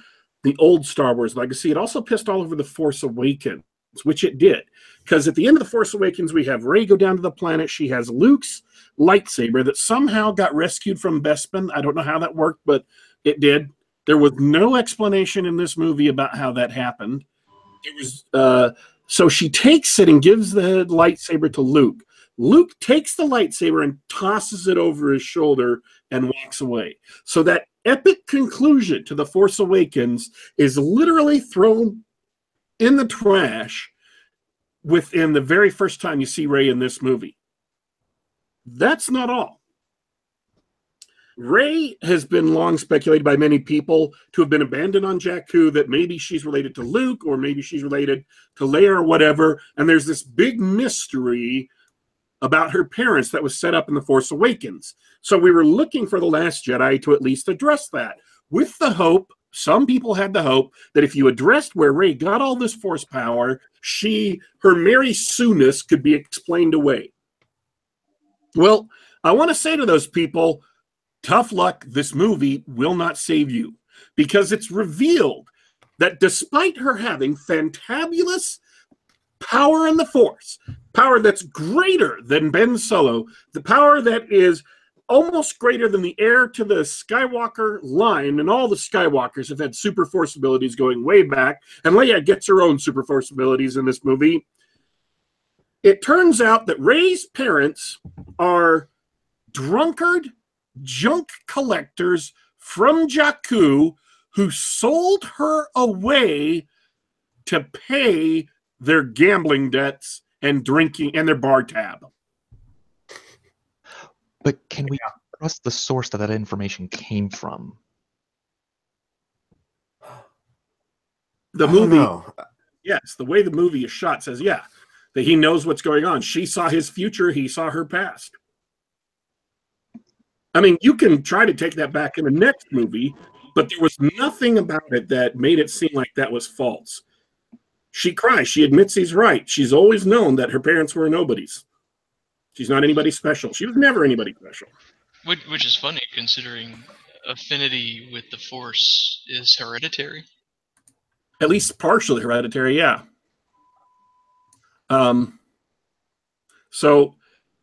the old Star Wars legacy; it also pissed all over the Force Awakens, which it did. Because at the end of the Force Awakens, we have Rey go down to the planet. She has Luke's lightsaber that somehow got rescued from Bespin. I don't know how that worked, but it did. There was no explanation in this movie about how that happened. It was uh, so she takes it and gives the lightsaber to Luke. Luke takes the lightsaber and tosses it over his shoulder and walks away. So that epic conclusion to The Force Awakens is literally thrown in the trash within the very first time you see Rey in this movie. That's not all. Rey has been long speculated by many people to have been abandoned on Jakku, that maybe she's related to Luke or maybe she's related to Leia or whatever. And there's this big mystery about her parents that was set up in The Force Awakens. So we were looking for The Last Jedi to at least address that with the hope, some people had the hope that if you addressed where Rey got all this force power, she, her Mary Sue-ness could be explained away. Well, I want to say to those people, tough luck, this movie will not save you because it's revealed that despite her having fantabulous power in the force, power that's greater than Ben Solo, the power that is almost greater than the heir to the Skywalker line, and all the Skywalkers have had super force abilities going way back, and Leia gets her own super force abilities in this movie. It turns out that Rey's parents are drunkard junk collectors from Jakku who sold her away to pay their gambling debts and drinking and their bar tab. But can we trust the source that that information came from? The movie, yes, the way the movie is shot says, yeah, that he knows what's going on. She saw his future, he saw her past. I mean, you can try to take that back in the next movie, but there was nothing about it that made it seem like that was false. She cries. She admits he's right. She's always known that her parents were nobodies. She's not anybody special. She was never anybody special. Which, which is funny considering affinity with the Force is hereditary. At least partially hereditary, yeah. Um, so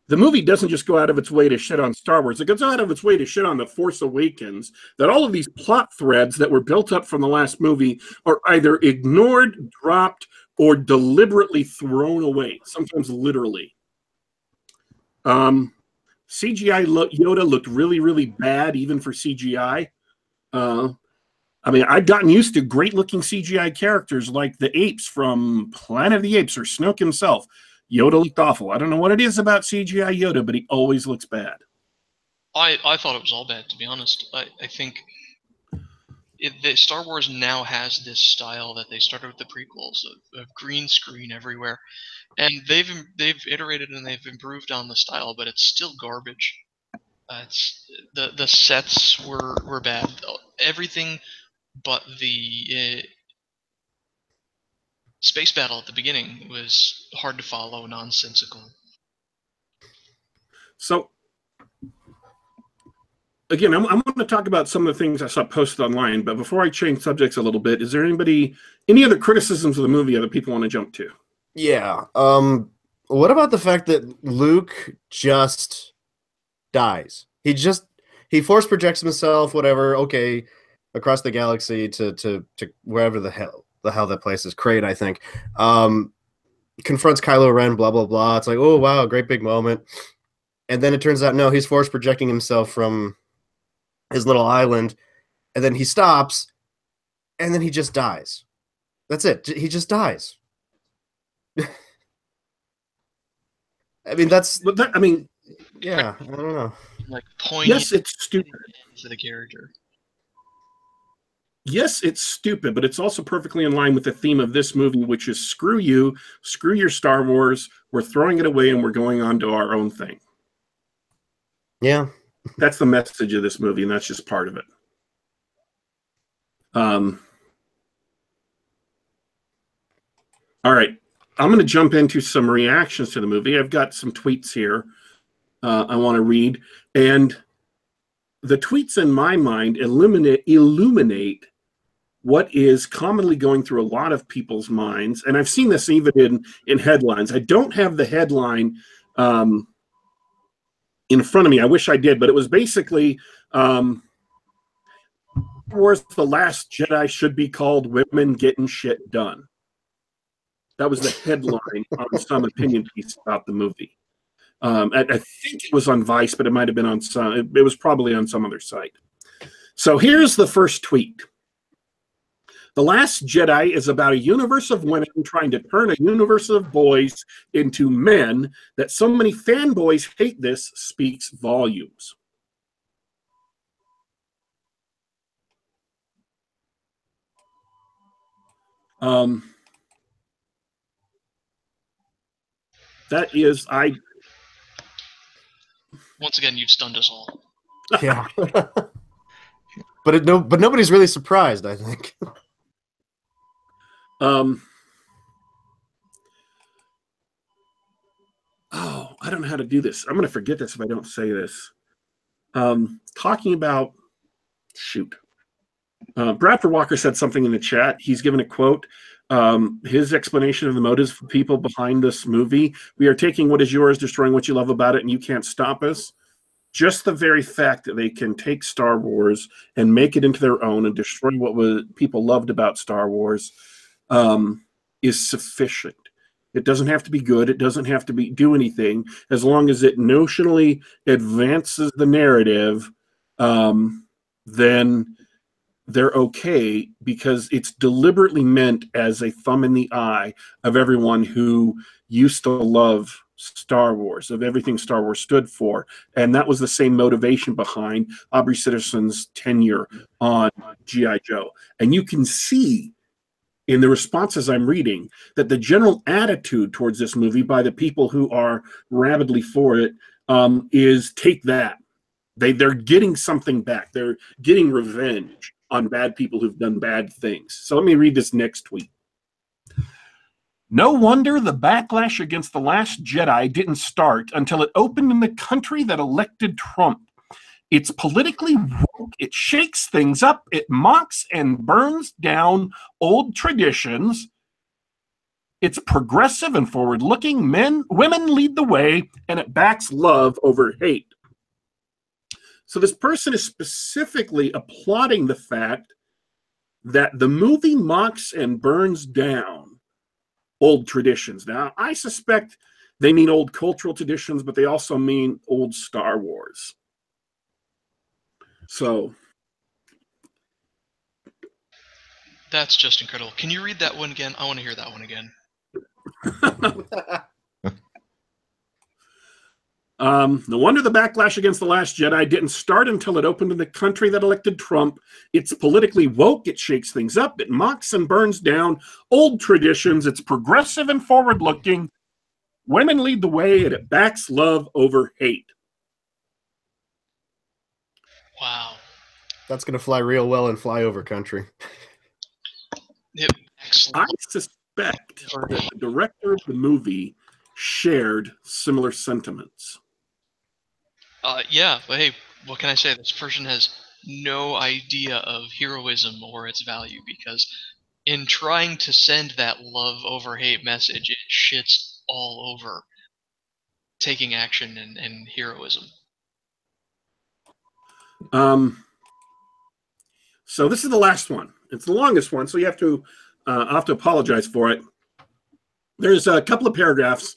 the movie doesn't just go out of its way to shit on Star Wars. It goes out of its way to shit on The Force Awakens. That all of these plot threads that were built up from the last movie are either ignored, dropped, or deliberately thrown away, sometimes literally. Um, CGI Yoda looked really, really bad, even for CGI. Uh, I mean, I've gotten used to great looking CGI characters like the apes from Planet of the Apes or Snoke himself. Yoda looked awful. I don't know what it is about CGI Yoda, but he always looks bad. I, I thought it was all bad, to be honest. I, I think it, the Star Wars now has this style that they started with the prequels of, of green screen everywhere, and they've they've iterated and they've improved on the style, but it's still garbage. Uh, it's the the sets were were bad. Everything but the uh, space battle at the beginning was hard to follow, nonsensical. So, again, I'm, I'm going to talk about some of the things I saw posted online. But before I change subjects a little bit, is there anybody, any other criticisms of the movie other people want to jump to? Yeah. Um. What about the fact that Luke just dies? He just he force projects himself, whatever. Okay, across the galaxy to to to wherever the hell the hell that place is, Crait, I think. Um, confronts Kylo Ren. Blah blah blah. It's like, oh wow, great big moment. And then it turns out no, he's force projecting himself from his little island, and then he stops, and then he just dies. That's it. He just dies. I mean, that's But that, I mean, yeah. I don't know. Like poignant yes, it's stupid. for the character. Yes, it's stupid, but it's also perfectly in line with the theme of this movie, which is screw you, screw your Star Wars. We're throwing it away and we're going on to our own thing. Yeah. That's the message of this movie, and that's just part of it. Um, all right. I'm going to jump into some reactions to the movie. I've got some tweets here uh, I want to read. And the tweets, in my mind, illuminate, illuminate what is commonly going through a lot of people's minds. And I've seen this even in, in headlines. I don't have the headline um, in front of me. I wish I did, but it was basically um, Wars The Last Jedi should be called Women Getting Shit Done. That was the headline on some opinion piece about the movie. Um, I, I think it was on Vice, but it might have been on some, it, it was probably on some other site. So here's the first tweet. The Last Jedi is about a universe of women trying to turn a universe of boys into men. That so many fanboys hate this speaks volumes. Um, that is, I Once again, you've stunned us all. Yeah. but it no, but nobody's really surprised. I think. Um. Oh, I don't know how to do this. I'm going to forget this if I don't say this. Um, talking about shoot. Uh, Bradford Walker said something in the chat. He's given a quote. Um, his explanation of the motives for people behind this movie. We are taking what is yours, destroying what you love about it, and you can't stop us. Just the very fact that they can take Star Wars and make it into their own and destroy what was, people loved about Star Wars um, is sufficient. It doesn't have to be good. It doesn't have to be do anything as long as it notionally advances the narrative. Um, then they're okay because it's deliberately meant as a thumb in the eye of everyone who used to love Star Wars, of everything Star Wars stood for. And that was the same motivation behind Aubrey Sitterson's tenure on G.I. Joe. And you can see in the responses I'm reading that the general attitude towards this movie by the people who are rabidly for it um, is take that. They they're getting something back. They're getting revenge on bad people who've done bad things. So let me read this next tweet. No wonder the backlash against The Last Jedi didn't start until it opened in the country that elected Trump. It's politically woke. It shakes things up. It mocks and burns down old traditions. It's progressive and forward looking. Men, women lead the way, and it backs love over hate. So this person is specifically applauding the fact that the movie mocks and burns down old traditions. Now, I suspect they mean old cultural traditions, but they also mean old Star Wars. So That's just incredible. Can you read that one again? I want to hear that one again. Um, no wonder the backlash against The Last Jedi didn't start until it opened in the country that elected Trump. It's politically woke, it shakes things up, it mocks and burns down old traditions, it's progressive and forward looking. Women lead the way, and it backs love over hate. Wow. That's gonna fly real well in flyover country. Yep. I suspect that the director of the movie shared similar sentiments. Uh, yeah, but hey, what can I say? This person has no idea of heroism or its value because in trying to send that love over hate message, it shits all over taking action and, and heroism. Um, so this is the last one. It's the longest one, so you have to uh, I have to apologize for it. There's a couple of paragraphs.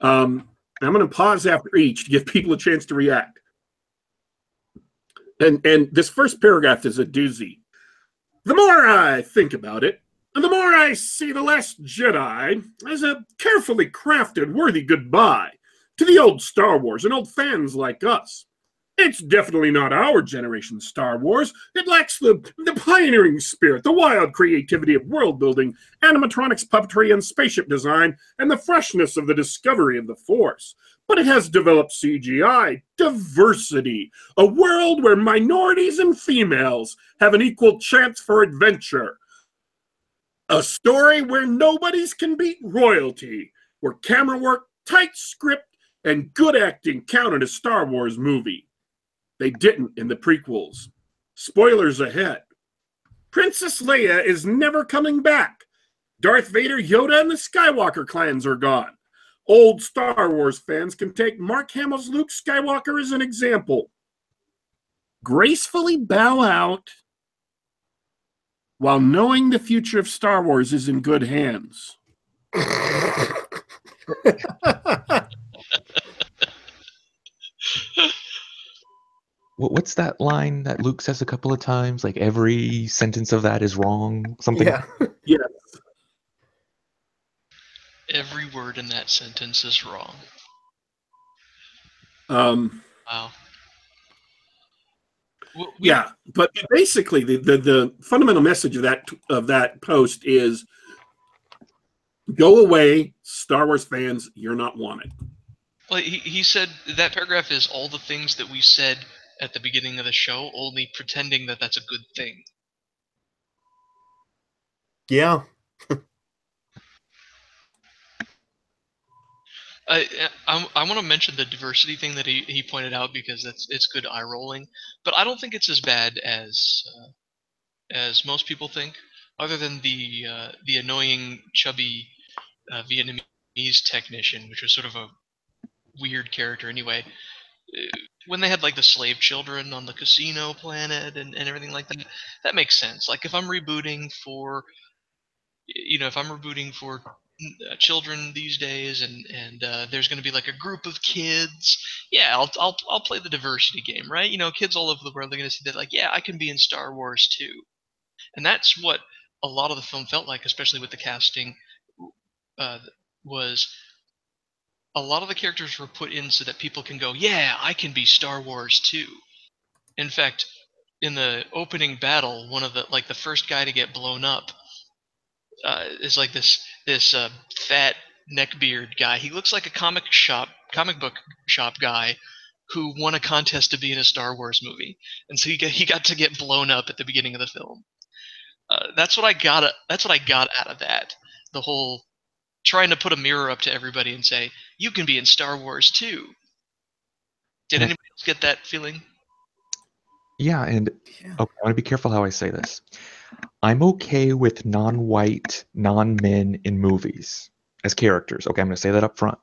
Um, I'm going to pause after each to give people a chance to react. And and this first paragraph is a doozy. The more I think about it, the more I see the Last Jedi as a carefully crafted, worthy goodbye to the old Star Wars and old fans like us. It's definitely not our generation's Star Wars. It lacks the, the pioneering spirit, the wild creativity of world building, animatronics, puppetry, and spaceship design, and the freshness of the discovery of the Force. But it has developed CGI, diversity, a world where minorities and females have an equal chance for adventure. A story where nobodies can beat royalty, where camera work, tight script, and good acting count in a Star Wars movie. They didn't in the prequels. Spoilers ahead. Princess Leia is never coming back. Darth Vader, Yoda, and the Skywalker clans are gone. Old Star Wars fans can take Mark Hamill's Luke Skywalker as an example. Gracefully bow out while knowing the future of Star Wars is in good hands. what's that line that Luke says a couple of times? Like every sentence of that is wrong. Something. yeah. Yes. Every word in that sentence is wrong. Um, Wow. W- we- yeah, but basically, the, the the fundamental message of that of that post is: go away, Star Wars fans. You're not wanted. Well, he, he said that paragraph is all the things that we said at the beginning of the show, only pretending that that's a good thing. Yeah. I I, I want to mention the diversity thing that he, he pointed out because that's it's good eye rolling, but I don't think it's as bad as uh, as most people think. Other than the uh, the annoying chubby uh, Vietnamese technician, which was sort of a weird character anyway. When they had like the slave children on the casino planet and, and everything like that, that makes sense. Like if I'm rebooting for, you know, if I'm rebooting for uh, children these days and and uh, there's going to be like a group of kids yeah I'll, I'll i'll play the diversity game right you know kids all over the world are going to see that like yeah i can be in star wars too and that's what a lot of the film felt like especially with the casting uh, was a lot of the characters were put in so that people can go yeah i can be star wars too in fact in the opening battle one of the like the first guy to get blown up uh, is like this this uh, fat neckbeard guy. He looks like a comic shop comic book shop guy who won a contest to be in a Star Wars movie, and so he got, he got to get blown up at the beginning of the film. Uh, that's what I got. That's what I got out of that. The whole trying to put a mirror up to everybody and say you can be in Star Wars too. Did Yeah. anybody else get that feeling? Yeah, and Yeah. okay, I want to be careful how I say this. I'm okay with non-white, non-men in movies as characters. Okay, I'm going to say that up front.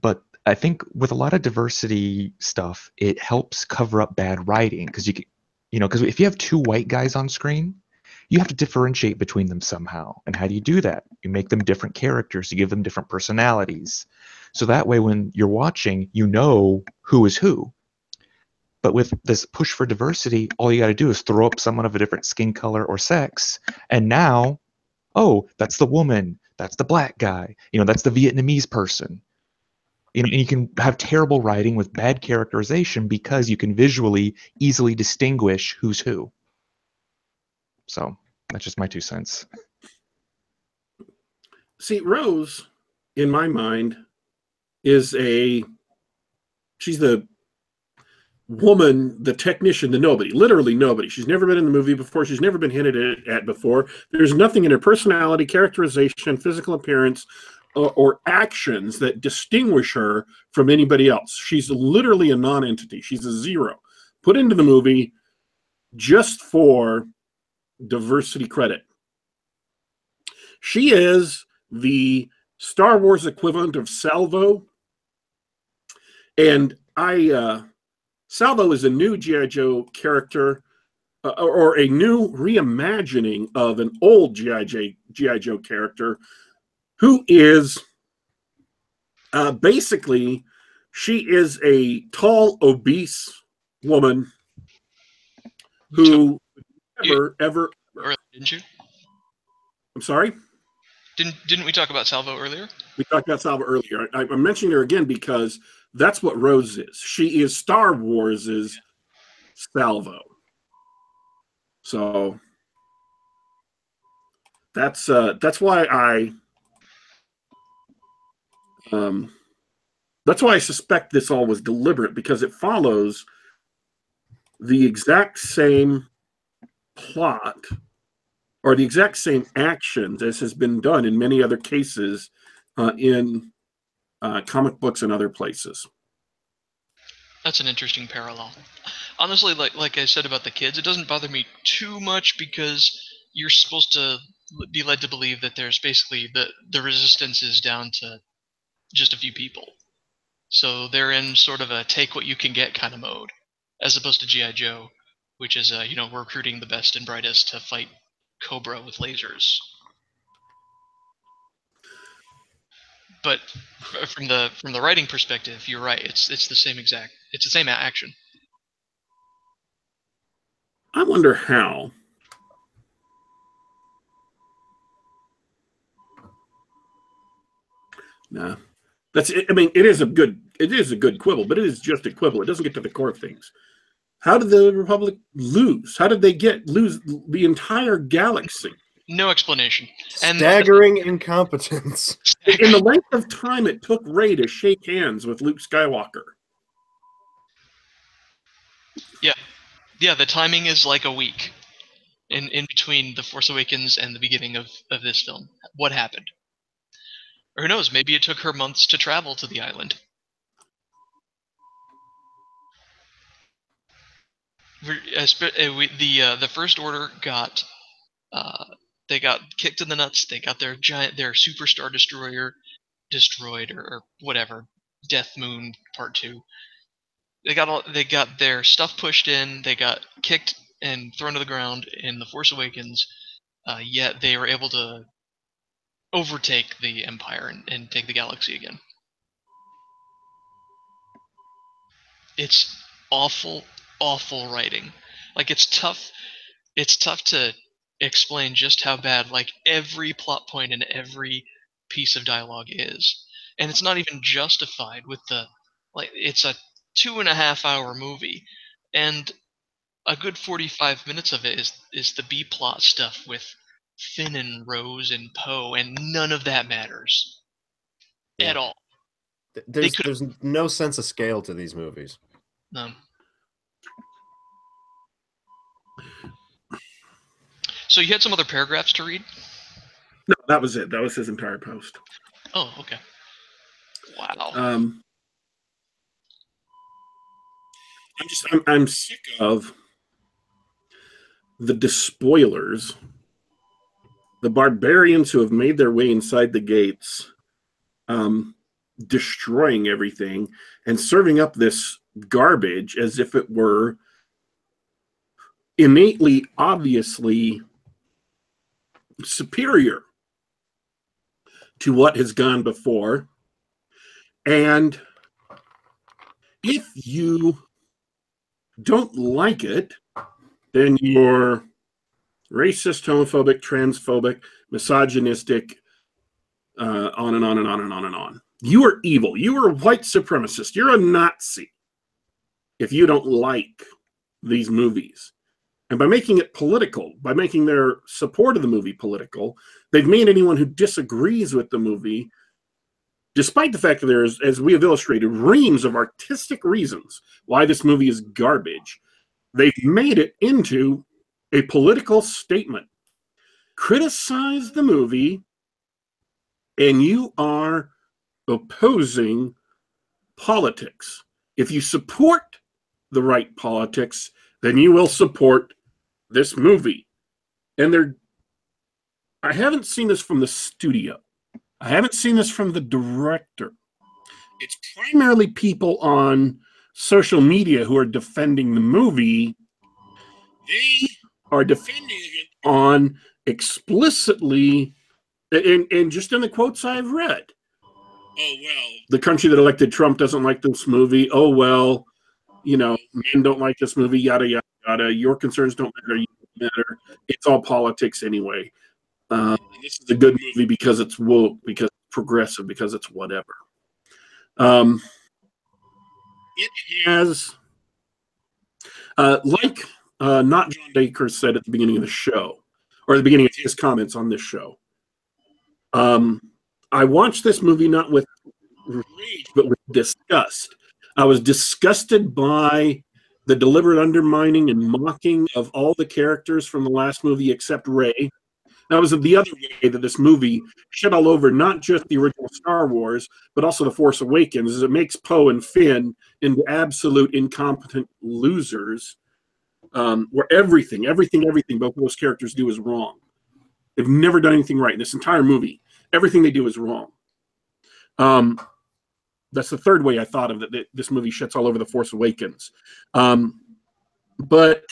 But I think with a lot of diversity stuff, it helps cover up bad writing because you, can- you know, because if you have two white guys on screen, you have to differentiate between them somehow. And how do you do that? You make them different characters. You give them different personalities. So that way, when you're watching, you know who is who. But with this push for diversity, all you got to do is throw up someone of a different skin color or sex, and now, oh, that's the woman, that's the black guy, you know, that's the Vietnamese person. You know, and you can have terrible writing with bad characterization because you can visually easily distinguish who's who. So that's just my two cents. See, Rose, in my mind, is a she's the woman, the technician, the nobody, literally nobody. She's never been in the movie before. She's never been hinted at, before. There's nothing in her personality, characterization, physical appearance, or, or actions that distinguish her from anybody else. She's literally a non-entity. She's a zero put into the movie just for diversity credit. She is the Star Wars equivalent of Salvo. And I, uh, Salvo is a new G.I. Joe character uh, or a new reimagining of an old G.I. Joe character who is uh, basically, she is a tall, obese woman who ever, ever, Earlier, didn't you? I'm sorry? Didn't didn't we talk about Salvo earlier? We talked about Salvo earlier. I, I'm mentioning her again because that's what Rose is. She is Star Wars' Salvo. So that's uh that's why I um that's why I suspect this all was deliberate because it follows the exact same plot or the exact same actions as has been done in many other cases uh, in uh, comic books and other places. That's an interesting parallel. Honestly, like like I said about the kids, it doesn't bother me too much because you're supposed to be led to believe that there's basically the the resistance is down to just a few people. So they're in sort of a take what you can get kind of mode, as opposed to GI Joe, which is uh, you know we're recruiting the best and brightest to fight Cobra with lasers. But from the from the writing perspective, you're right. It's it's the same exact. It's the same action. I wonder how. Nah, that's. I mean, it is a good. It is a good quibble, but it is just a quibble. It doesn't get to the core of things. How did the Republic lose? How did they get lose the entire galaxy No explanation. And- Staggering incompetence. in the length of time it took Rey to shake hands with Luke Skywalker? Yeah. Yeah, the timing is like a week in in between the Force Awakens and the beginning of of this film. What happened? Or who knows? Maybe it took her months to travel to the island. We're- uh, sp- uh, we- the uh, the First Order got uh, they got kicked in the nuts. They got their giant their super star destroyer destroyed or, or whatever. Death Moon Part Two. They got all they got their stuff pushed in. They got kicked and thrown to the ground in the Force Awakens. Uh, yet they were able to overtake the Empire and, and take the galaxy again. It's awful, awful writing. Like it's tough. It's tough to explain just how bad like every plot point and every piece of dialogue is, and it's not even justified with the like. It's a two and a half hour movie, and a good forty five minutes of it is is the B plot stuff with Finn and Rose and Poe, and none of that matters Yeah. at all. There's could- there's no sense of scale to these movies. Um, so you had some other paragraphs to read? No, that was it. That was his entire post. Oh, okay. Wow. Um, I'm just I'm, I'm sick of the despoilers, the barbarians who have made their way inside the gates, um, destroying everything and serving up this garbage as if it were innately, obviously superior to what has gone before. And if you don't like it, then you're racist, homophobic, transphobic, misogynistic, uh, on and on and on and on and on. You are evil. You are a white supremacist. You're a Nazi if you don't like these movies. And by making it political, by making their support of the movie political, they've made anyone who disagrees with the movie despite the fact that there's, as we have illustrated, reams of artistic reasons why this movie is garbage, they've made it into a political statement. Criticize the movie, and you are opposing politics. If you support the right politics, then you will support this movie. And they're, I haven't seen this from the studio. I haven't seen this from the director. It's primarily people on social media who are defending the movie. They are defending it on explicitly, and, and just in the quotes I've read. Oh, well. The country that elected Trump doesn't like this movie. Oh, well. You know, men don't like this movie, yada, yada, yada. Your concerns don't matter. You don't matter. It's all politics anyway. Um, this is a good movie because it's woke, because it's progressive, because it's whatever. Um, it has, uh, like uh, not John Baker said at the beginning of the show, or the beginning of his comments on this show. Um, I watched this movie not with rage, but with disgust. I was disgusted by the deliberate undermining and mocking of all the characters from the last movie except Rey. That was the other way that this movie shit all over not just the original Star Wars, but also The Force Awakens, is it makes Poe and Finn into absolute incompetent losers, um, where everything, everything, everything both of those characters do is wrong. They've never done anything right in this entire movie. Everything they do is wrong. Um, that's the third way I thought of it. That this movie shits all over The Force Awakens. Um, but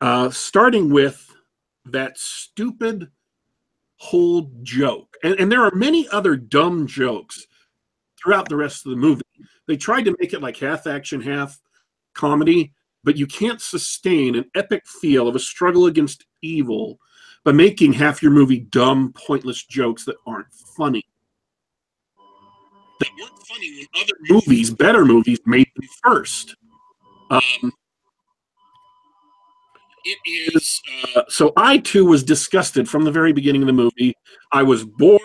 uh, starting with that stupid whole joke. And, and there are many other dumb jokes throughout the rest of the movie. They tried to make it like half action, half comedy, but you can't sustain an epic feel of a struggle against evil by making half your movie dumb, pointless jokes that aren't funny. They weren't funny when other movies, better movies, made them first. Um, it is uh, so i too was disgusted from the very beginning of the movie i was bored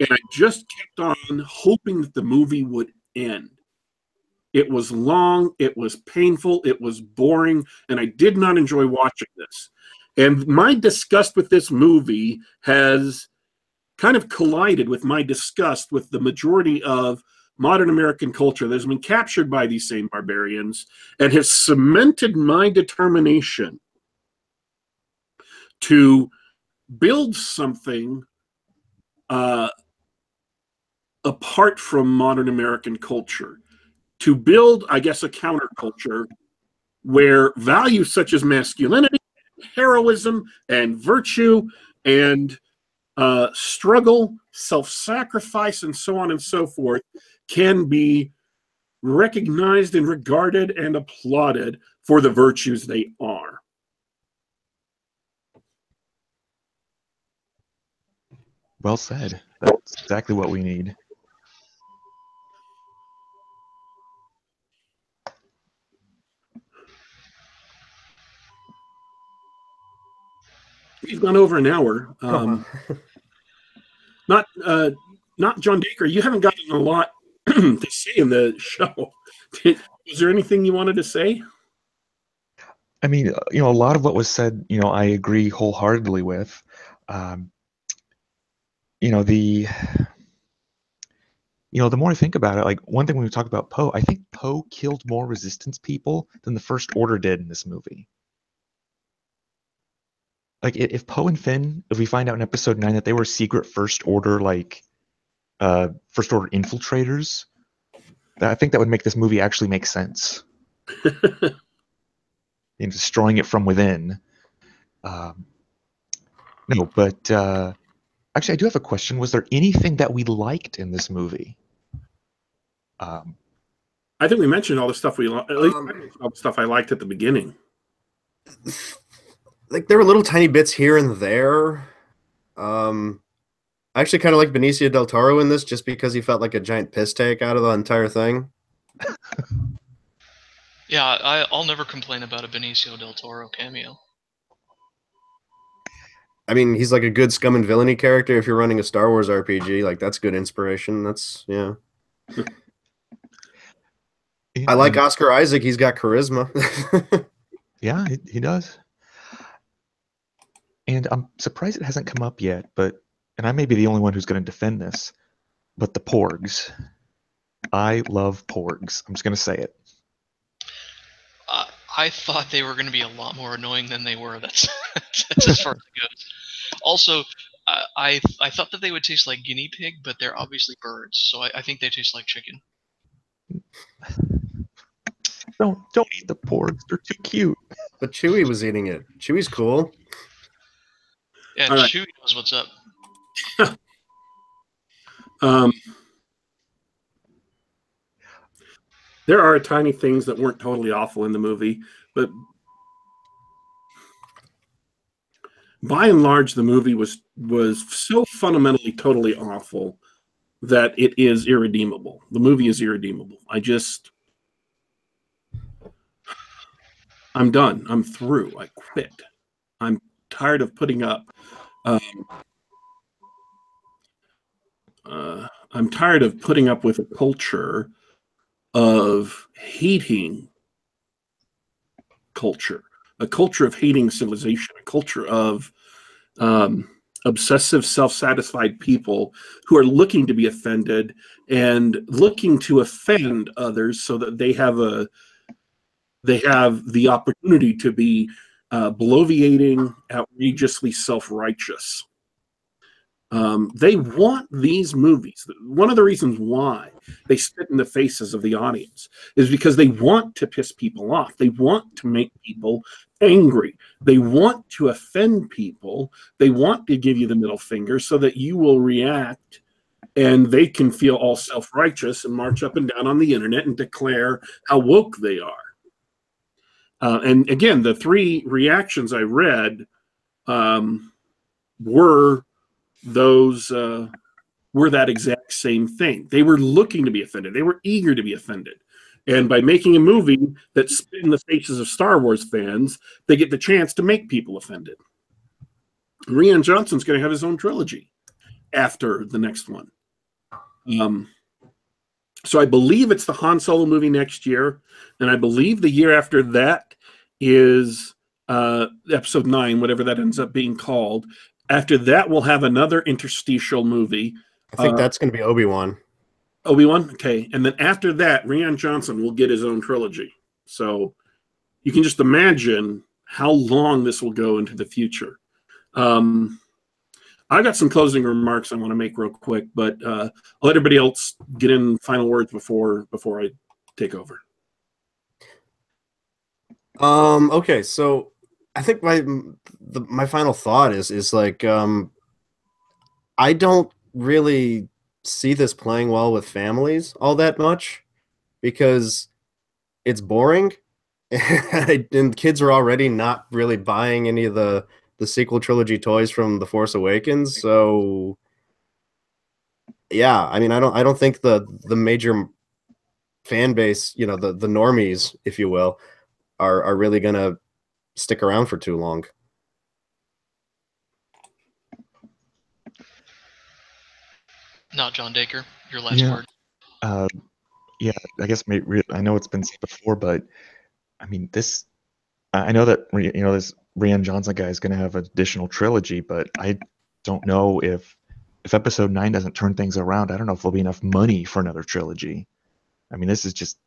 and i just kept on hoping that the movie would end It was long, it was painful, it was boring, and I did not enjoy watching this. And my disgust with this movie has kind of collided with my disgust with the majority of modern American culture that has been captured by these same barbarians and has cemented my determination to build something uh, apart from modern American culture, to build, I guess, a counterculture where values such as masculinity, heroism, and virtue, and uh, struggle, self sacrifice, and so on and so forth can be recognized and regarded and applauded for the virtues they are. Well said. That's exactly what we need. We've gone over an hour. Um, not, uh, not John Dacre. You haven't gotten a lot to say in the show. Was there anything you wanted to say? I mean, uh, you know, a lot of what was said, you know, I agree wholeheartedly with. Um, you know, the you know, the more I think about it, like one thing when we talk about Poe, I think Poe killed more resistance people than the First Order did in this movie. Like if Poe and Finn, if we find out in episode nine that they were secret First Order, like uh First Order infiltrators, I think that would make this movie actually make sense. in destroying it from within. Um, no, but uh, actually, I do have a question. Was there anything that we liked in this movie? Um, I think we mentioned all the stuff we li- at least Um, I all the stuff I liked at the beginning. like there were little tiny bits here and there. Um, I actually kind of like Benicio del Toro in this, just because he felt like a giant piss take out of the entire thing. Yeah, I, I'll never complain about a Benicio del Toro cameo. I mean, he's like a good scum and villainy character. If you're running a Star Wars RPG, like that's good inspiration. That's yeah. I like Oscar Isaac. He's got charisma. Yeah, he, he does. And I'm surprised it hasn't come up yet, but and I may be the only one who's going to defend this, but the Porgs. I love Porgs. I'm just going to say it. Uh, I thought they were going to be a lot more annoying than they were. That's, that's as far as it goes. Also, uh, I I thought that they would taste like guinea pig, but they're obviously birds, so I, I think they taste like chicken. Don't don't eat the Porgs. They're too cute. but Chewie was eating it. Chewie's cool. Yeah, All right. Chewie knows what's up. Um, there are tiny things that weren't totally awful in the movie, but by and large, the movie was was so fundamentally totally awful that it is irredeemable. The movie is irredeemable. I just, I'm done. I'm through. I quit. I'm tired of putting up. Um, uh, I'm tired of putting up with a culture of hating culture, a culture of hating civilization, a culture of um, obsessive, self satisfied people who are looking to be offended and looking to offend others so that they have a they have the opportunity to be uh, bloviating, outrageously self righteous. Um, they want these movies. One of the reasons why they spit in the faces of the audience is because they want to piss people off. They want to make people angry. They want to offend people. They want to give you the middle finger so that you will react and they can feel all self righteous and march up and down on the internet and declare how woke they are. Uh, and again, the three reactions I read um, were those uh, were that exact same thing. They were looking to be offended. They were eager to be offended. And by making a movie that spit in the faces of Star Wars fans, they get the chance to make people offended. Rian Johnson's going to have his own trilogy after the next one. Um, So I believe it's the Han Solo movie next year, and I believe the year after that is uh, episode nine, whatever that ends up being called. After that, we'll have another interstitial movie. I think Uh, that's going to be Obi Wan. Obi Wan, okay, and then after that, Rian Johnson will get his own trilogy. So you can just imagine how long this will go into the future. Um, I got some closing remarks I want to make real quick, but uh, I'll let everybody else get in final words before before I take over. Um. Okay. So I think my the, my final thought is is like um, I don't really see this playing well with families all that much because it's boring and kids are already not really buying any of the the sequel trilogy toys from the Force Awakens. So yeah, I mean, I don't I don't think the the major fan base, you know, the the normies, if you will, are are really gonna stick around for too long. Not John Dacre. Your last Yeah. word. Uh, yeah, I guess may- re- I know it's been said before, but I mean, this. I I know that you know this Rian Johnson guy is going to have an additional trilogy, but I don't know if if Episode Nine doesn't turn things around. I don't know if there'll be enough money for another trilogy. I mean, this is just,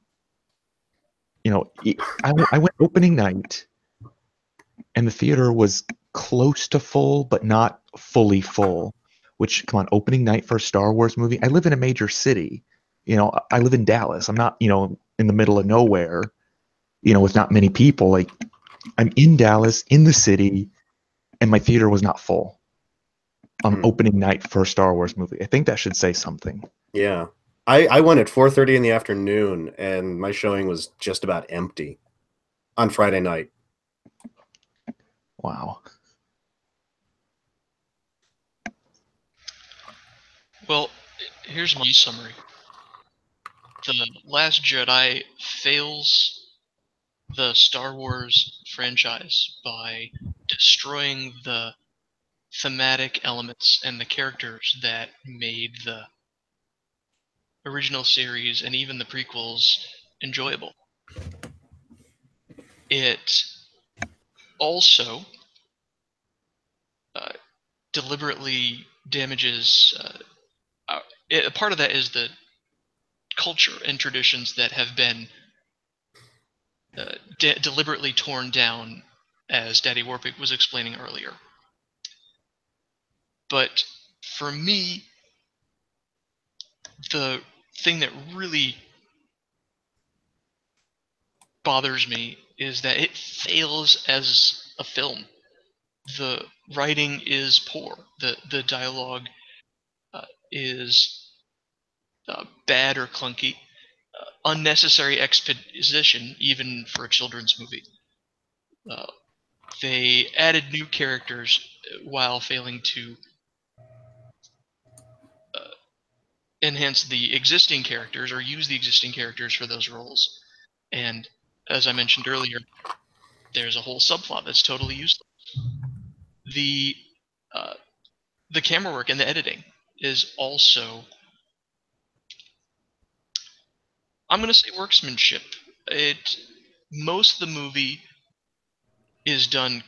you know, I went opening night, and the theater was close to full, but not fully full. Which, come on, opening night for a Star Wars movie. I live in a major city you know i live in dallas i'm not you know in the middle of nowhere you know with not many people like i'm in dallas in the city and my theater was not full on Hmm. opening night for a star wars movie i think that should say something Yeah. I, I went at 4.30 in the afternoon and my showing was just about empty on Friday night. wow Well, here's my summary. The Last Jedi fails the Star Wars franchise by destroying the thematic elements and the characters that made the original series and even the prequels enjoyable. It also uh, deliberately damages uh, uh, it, a part of that is the culture and traditions that have been uh, de- deliberately torn down, as Daddy Warpig was explaining earlier. But for me, the thing that really bothers me is that it fails as a film. The writing is poor. The the dialogue uh, is uh, bad or clunky, unnecessary exposition, even for a children's movie. Uh, they added new characters while failing to uh, enhance the existing characters or use the existing characters for those roles. And as I mentioned earlier, there's a whole subplot that's totally useless. The uh, the camera work and the editing is also I'm going to say worksmanship. It most of the movie is done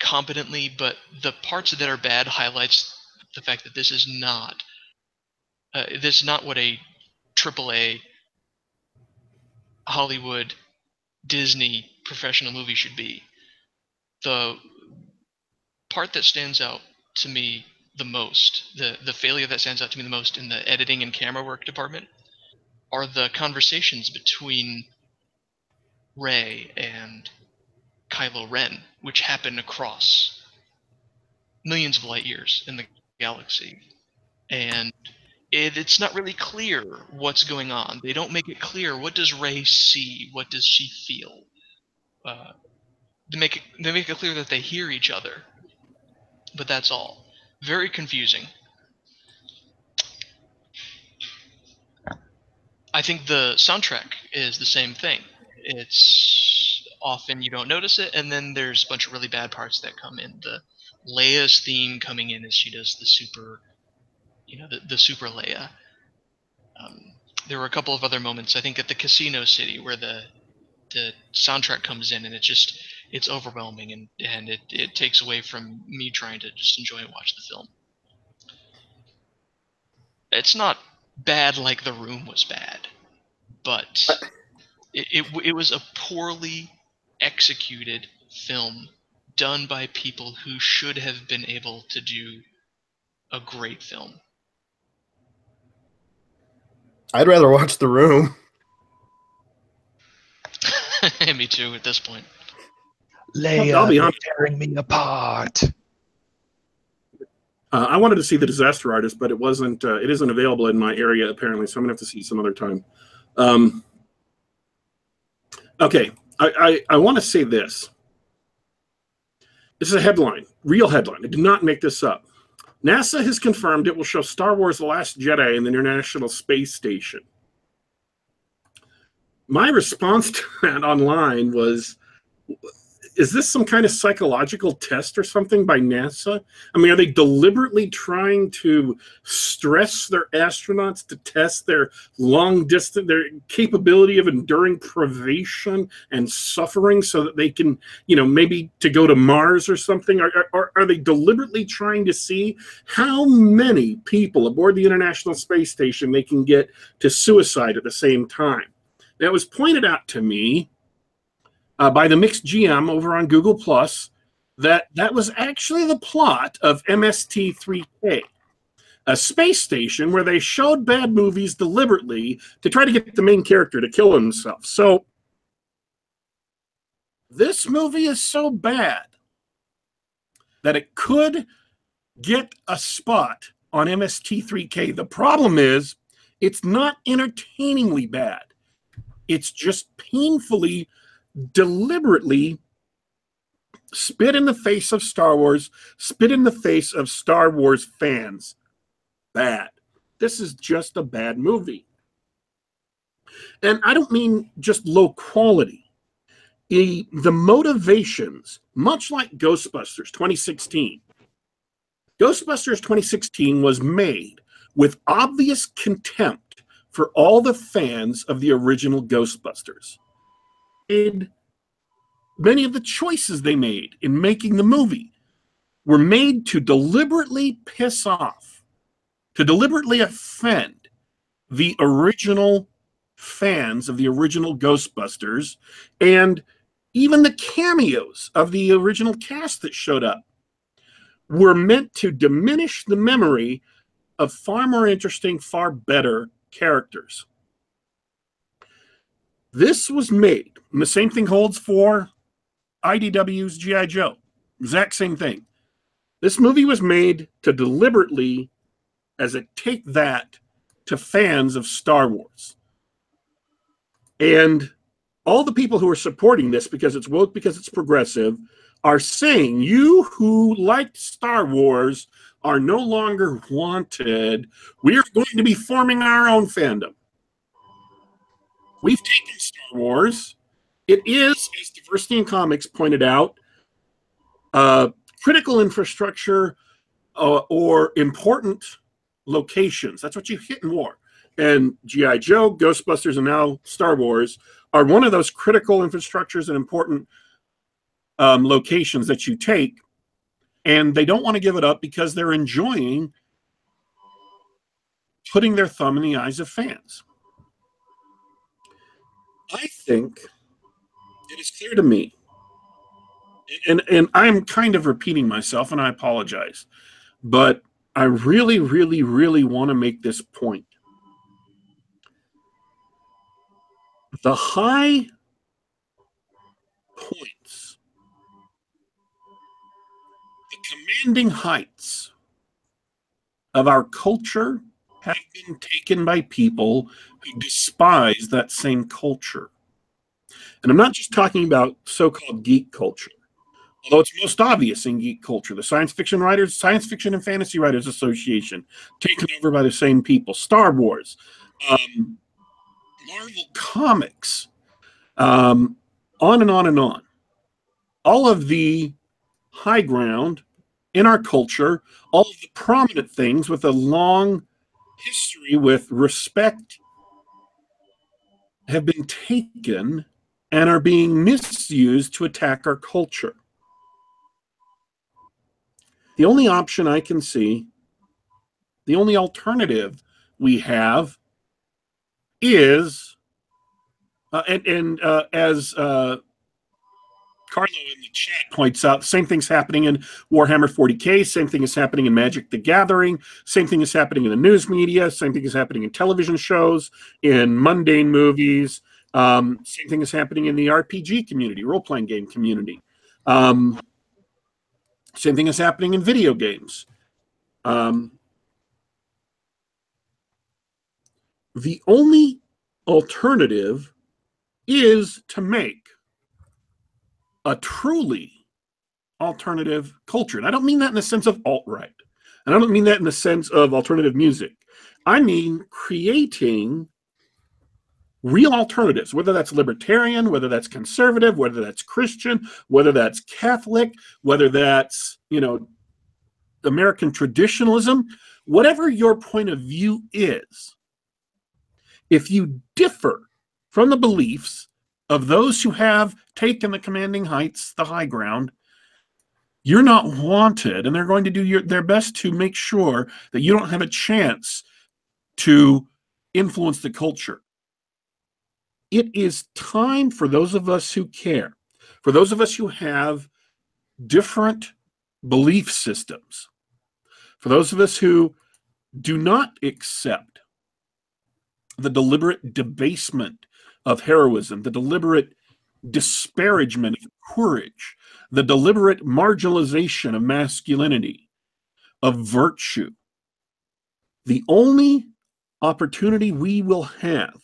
competently, but the parts that are bad highlights the fact that this is not uh, this is not what a AAA Hollywood Disney professional movie should be. The part that stands out to me the most, the the failure that stands out to me the most in the editing and camera work department are the conversations between Rey and Kylo Ren, which happen across millions of light years in the galaxy. And it, it's not really clear what's going on. They don't make it clear what does Rey see, what does she feel. Uh, they make it, they make it clear that they hear each other, but that's all. Very confusing. I think the soundtrack is the same thing. It's often you don't notice it, and then there's a bunch of really bad parts that come in. The Leia's theme coming in as she does the super, you know, the, the super Leia. Um, there were a couple of other moments. I think at the Casino City where the the soundtrack comes in and it just it's overwhelming and and it it takes away from me trying to just enjoy and watch the film. It's not bad like The Room was bad, but it, it, it was a poorly executed film done by people who should have been able to do a great film. I'd rather watch The Room. Me too at this point. Leia, I'll be you're tearing me apart. Uh, I wanted to see the Disaster Artist, but it wasn't. Uh, it isn't available in my area apparently, so I'm gonna have to see some other time. Um, okay, I I, I want to say this. This is a headline, real headline. I did not make this up. NASA has confirmed it will show Star Wars: The Last Jedi in the International Space Station. My response to that online was, "Is this some kind of psychological test or something by NASA? I mean, are they deliberately trying to stress their astronauts to test their long distance, their capability of enduring privation and suffering so that they can, you know, maybe to go to Mars or something? Are, are, are they deliberately trying to see how many people aboard the International Space Station they can get to suicide at the same time? That was pointed out to me uh, by the mixed GM over on Google Plus that that was actually the plot of MST3K, a space station where they showed bad movies deliberately to try to get the main character to kill himself. So this movie is so bad that it could get a spot on MST3K. The problem is it's not entertainingly bad. It's just painfully deliberately spit in the face of Star Wars, spit in the face of Star Wars fans. Bad. This is just a bad movie. And I don't mean just low quality. The, the motivations, much like Ghostbusters 2016, Ghostbusters 2016 was made with obvious contempt for all the fans of the original Ghostbusters made many of the choices they made in making the movie were made to deliberately piss off, to deliberately offend the original fans of the original Ghostbusters and even the cameos of the original cast that showed up were meant to diminish the memory of far more interesting, far better characters. This was made, and the same thing holds for IDW's G.I. Joe. Exact same thing. This movie was made to deliberately, as a take that to fans of Star Wars. And all the people who are supporting this because it's woke, because it's progressive, are saying you who liked Star Wars are no longer wanted. We're going to be forming our own fandom. We've taken Star Wars. It is, as Diversity in Comics pointed out, uh, critical infrastructure uh, or important locations. That's what you hit in war. And G.I. Joe, Ghostbusters, and now Star Wars are one of those critical infrastructures and important um, locations that you take. And they don't want to give it up because they're enjoying putting their thumb in the eyes of fans. I think it is clear to me, and, and I'm kind of repeating myself, and I apologize, but I really, really, really want to make this point. The high points, the commanding heights of our culture have been taken by people who despise that same culture. And I'm not just talking about so called geek culture, although it's most obvious in geek culture. The Science Fiction Writers, Science Fiction and Fantasy Writers Association, taken over by the same people, Star Wars, um, Marvel Comics, um, on and on and on. All of the high ground in our culture, all of the prominent things with a long history with respect have been taken and are being misused to attack our culture. The only option I can see, the only alternative we have is, uh, and, and uh, as uh, Carlo in the chat points out, same thing's happening in Warhammer 40k, same thing is happening in Magic the Gathering, same thing is happening in the news media, same thing is happening in television shows, in mundane movies, um, same thing is happening in the RPG community, role playing game community. Um, same thing is happening in video games. Um, the only alternative is to make a truly alternative culture. And I don't mean that in the sense of alt right. And I don't mean that in the sense of alternative music. I mean creating real alternatives, whether that's libertarian, whether that's conservative, whether that's Christian, whether that's Catholic, whether that's, you know, American traditionalism, whatever your point of view is, if you differ from the beliefs of those who have taken the commanding heights, the high ground, you're not wanted, and they're going to do your, their best to make sure that you don't have a chance to influence the culture. It is time for those of us who care, for those of us who have different belief systems, for those of us who do not accept the deliberate debasement of heroism, the deliberate disparagement of courage, the deliberate marginalization of masculinity, of virtue. The only opportunity we will have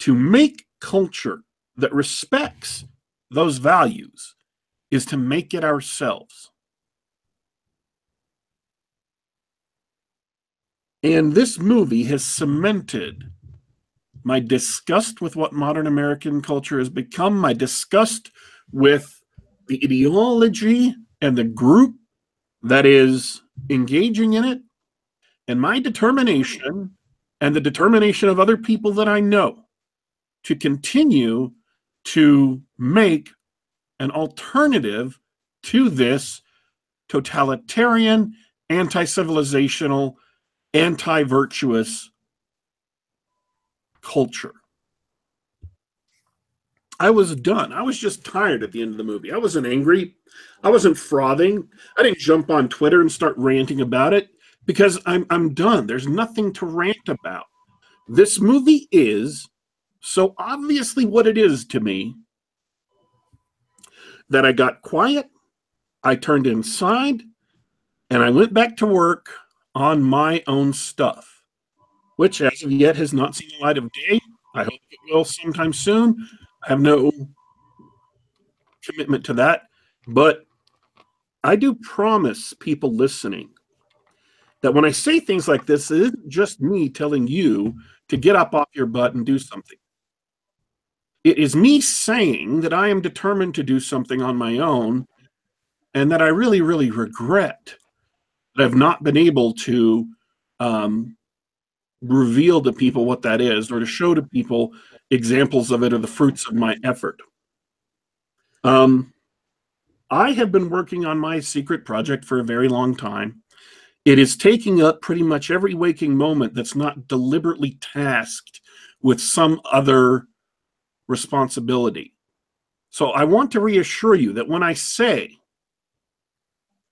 to make culture that respects those values is to make it ourselves. And this movie has cemented my disgust with what modern American culture has become, my disgust with the ideology and the group that is engaging in it, and my determination and the determination of other people that I know to continue to make an alternative to this totalitarian, anti civilizational, anti virtuous culture. I was done. I was just tired at the end of the movie. I wasn't angry. I wasn't frothing. I didn't jump on Twitter and start ranting about it because I'm I'm done. There's nothing to rant about. This movie is so obviously what it is to me that I got quiet, I turned inside, and I went back to work on my own stuff, which as of yet has not seen the light of day. I hope it will sometime soon. I have no commitment to that, but I do promise people listening that when I say things like this, it isn't just me telling you to get up off your butt and do something. It is me saying that I am determined to do something on my own and that I really, really regret that I've not been able to um, reveal to people what that is or to show to people examples of it or the fruits of my effort. Um, I have been working on my secret project for a very long time. It is taking up pretty much every waking moment that's not deliberately tasked with some other responsibility. So I want to reassure you that when I say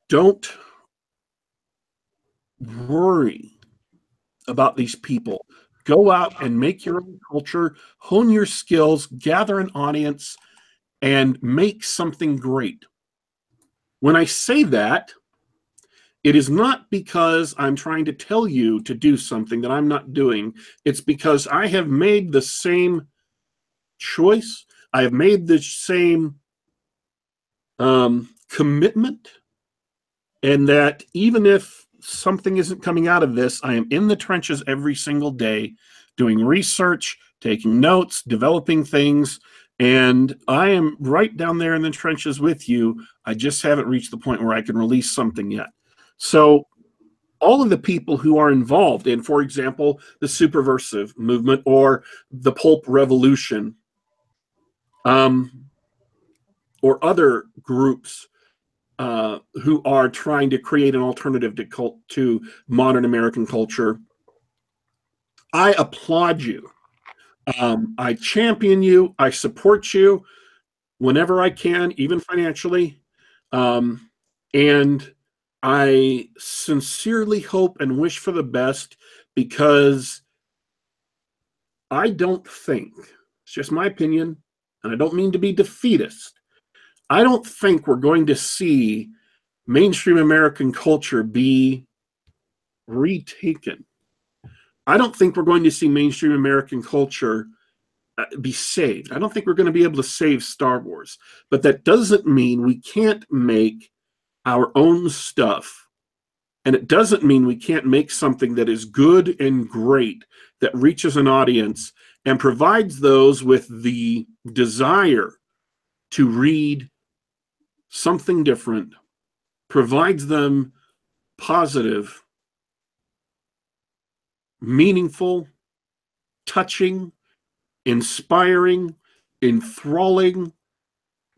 don't worry about these people. Go out and make your own culture, hone your skills, gather an audience, and make something great. When I say that, it is not because I'm trying to tell you to do something that I'm not doing. It's because I have made the same choice. I have made the same um, commitment. And that even if something isn't coming out of this. I am in the trenches every single day doing research, taking notes, developing things, and I am right down there in the trenches with you. I just haven't reached the point where I can release something yet. So all of the people who are involved in, for example, the superversive movement or the pulp revolution, um, or other groups uh, who are trying to create an alternative to cult to modern American culture. I applaud you. Um, I champion you. I support you whenever I can, even financially. Um, and I sincerely hope and wish for the best because I don't think, it's just my opinion, and I don't mean to be defeatist. I don't think we're going to see mainstream American culture be retaken. I don't think we're going to see mainstream American culture uh, be saved. I don't think we're going to be able to save Star Wars. But that doesn't mean we can't make our own stuff. And it doesn't mean we can't make something that is good and great, that reaches an audience and provides those with the desire to read something different, provides them positive, meaningful, touching, inspiring, enthralling,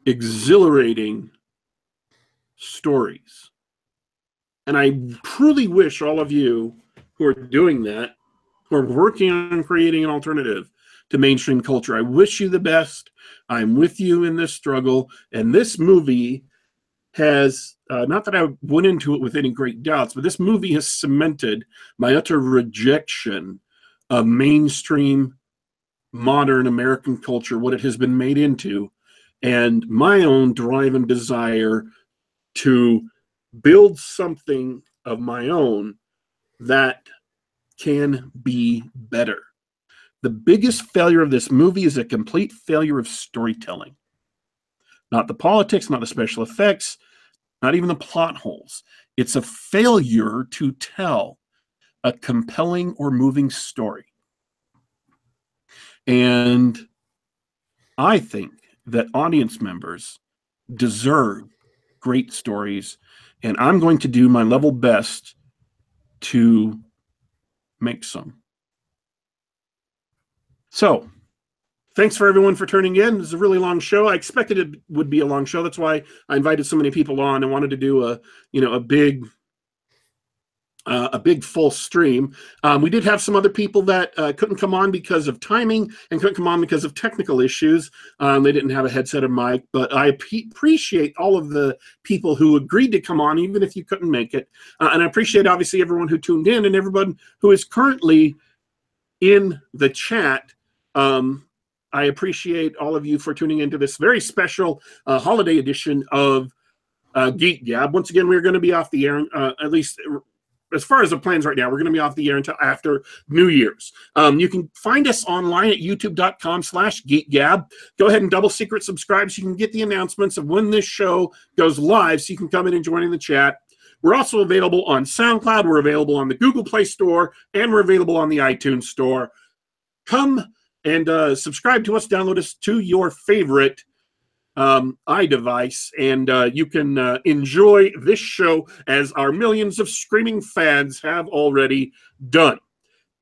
exhilarating stories. And I truly wish all of you who are doing that, who are working on creating an alternative to mainstream culture, I wish you the best. I'm with you in this struggle. And this movie has, uh, not that I went into it with any great doubts, but this movie has cemented my utter rejection of mainstream modern American culture, what it has been made into, and my own drive and desire to build something of my own that can be better. The biggest failure of this movie is a complete failure of storytelling. Not the politics, not the special effects, not even the plot holes. It's a failure to tell a compelling or moving story. And I think that audience members deserve great stories. And I'm going to do my level best to make some. So, thanks for everyone for turning in. This is a really long show. I expected it would be a long show. That's why I invited so many people on and wanted to do a, you know, a big uh, a big full stream. Um, we did have some other people that uh, couldn't come on because of timing and couldn't come on because of technical issues. Um, they didn't have a headset or mic, but I appreciate all of the people who agreed to come on, even if you couldn't make it. Uh, and I appreciate obviously everyone who tuned in and everyone who is currently in the chat. Um, I appreciate all of you for tuning into this very special uh, holiday edition of uh, Geek Gab. Once again, we're going to be off the air, uh, at least as far as the plans right now, we're going to be off the air until after New Year's. Um, you can find us online at youtube.com slash geekgab. Go ahead and double secret subscribe so you can get the announcements of when this show goes live so you can come in and join in the chat. We're also available on SoundCloud. We're available on the Google Play Store, and we're available on the iTunes Store. Come and uh, subscribe to us, download us to your favorite um, iDevice, and uh, you can uh, enjoy this show as our millions of screaming fans have already done.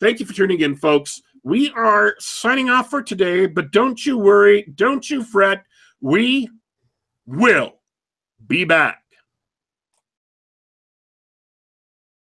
Thank you for tuning in, folks. We are signing off for today, but don't you worry, don't you fret. We will be back.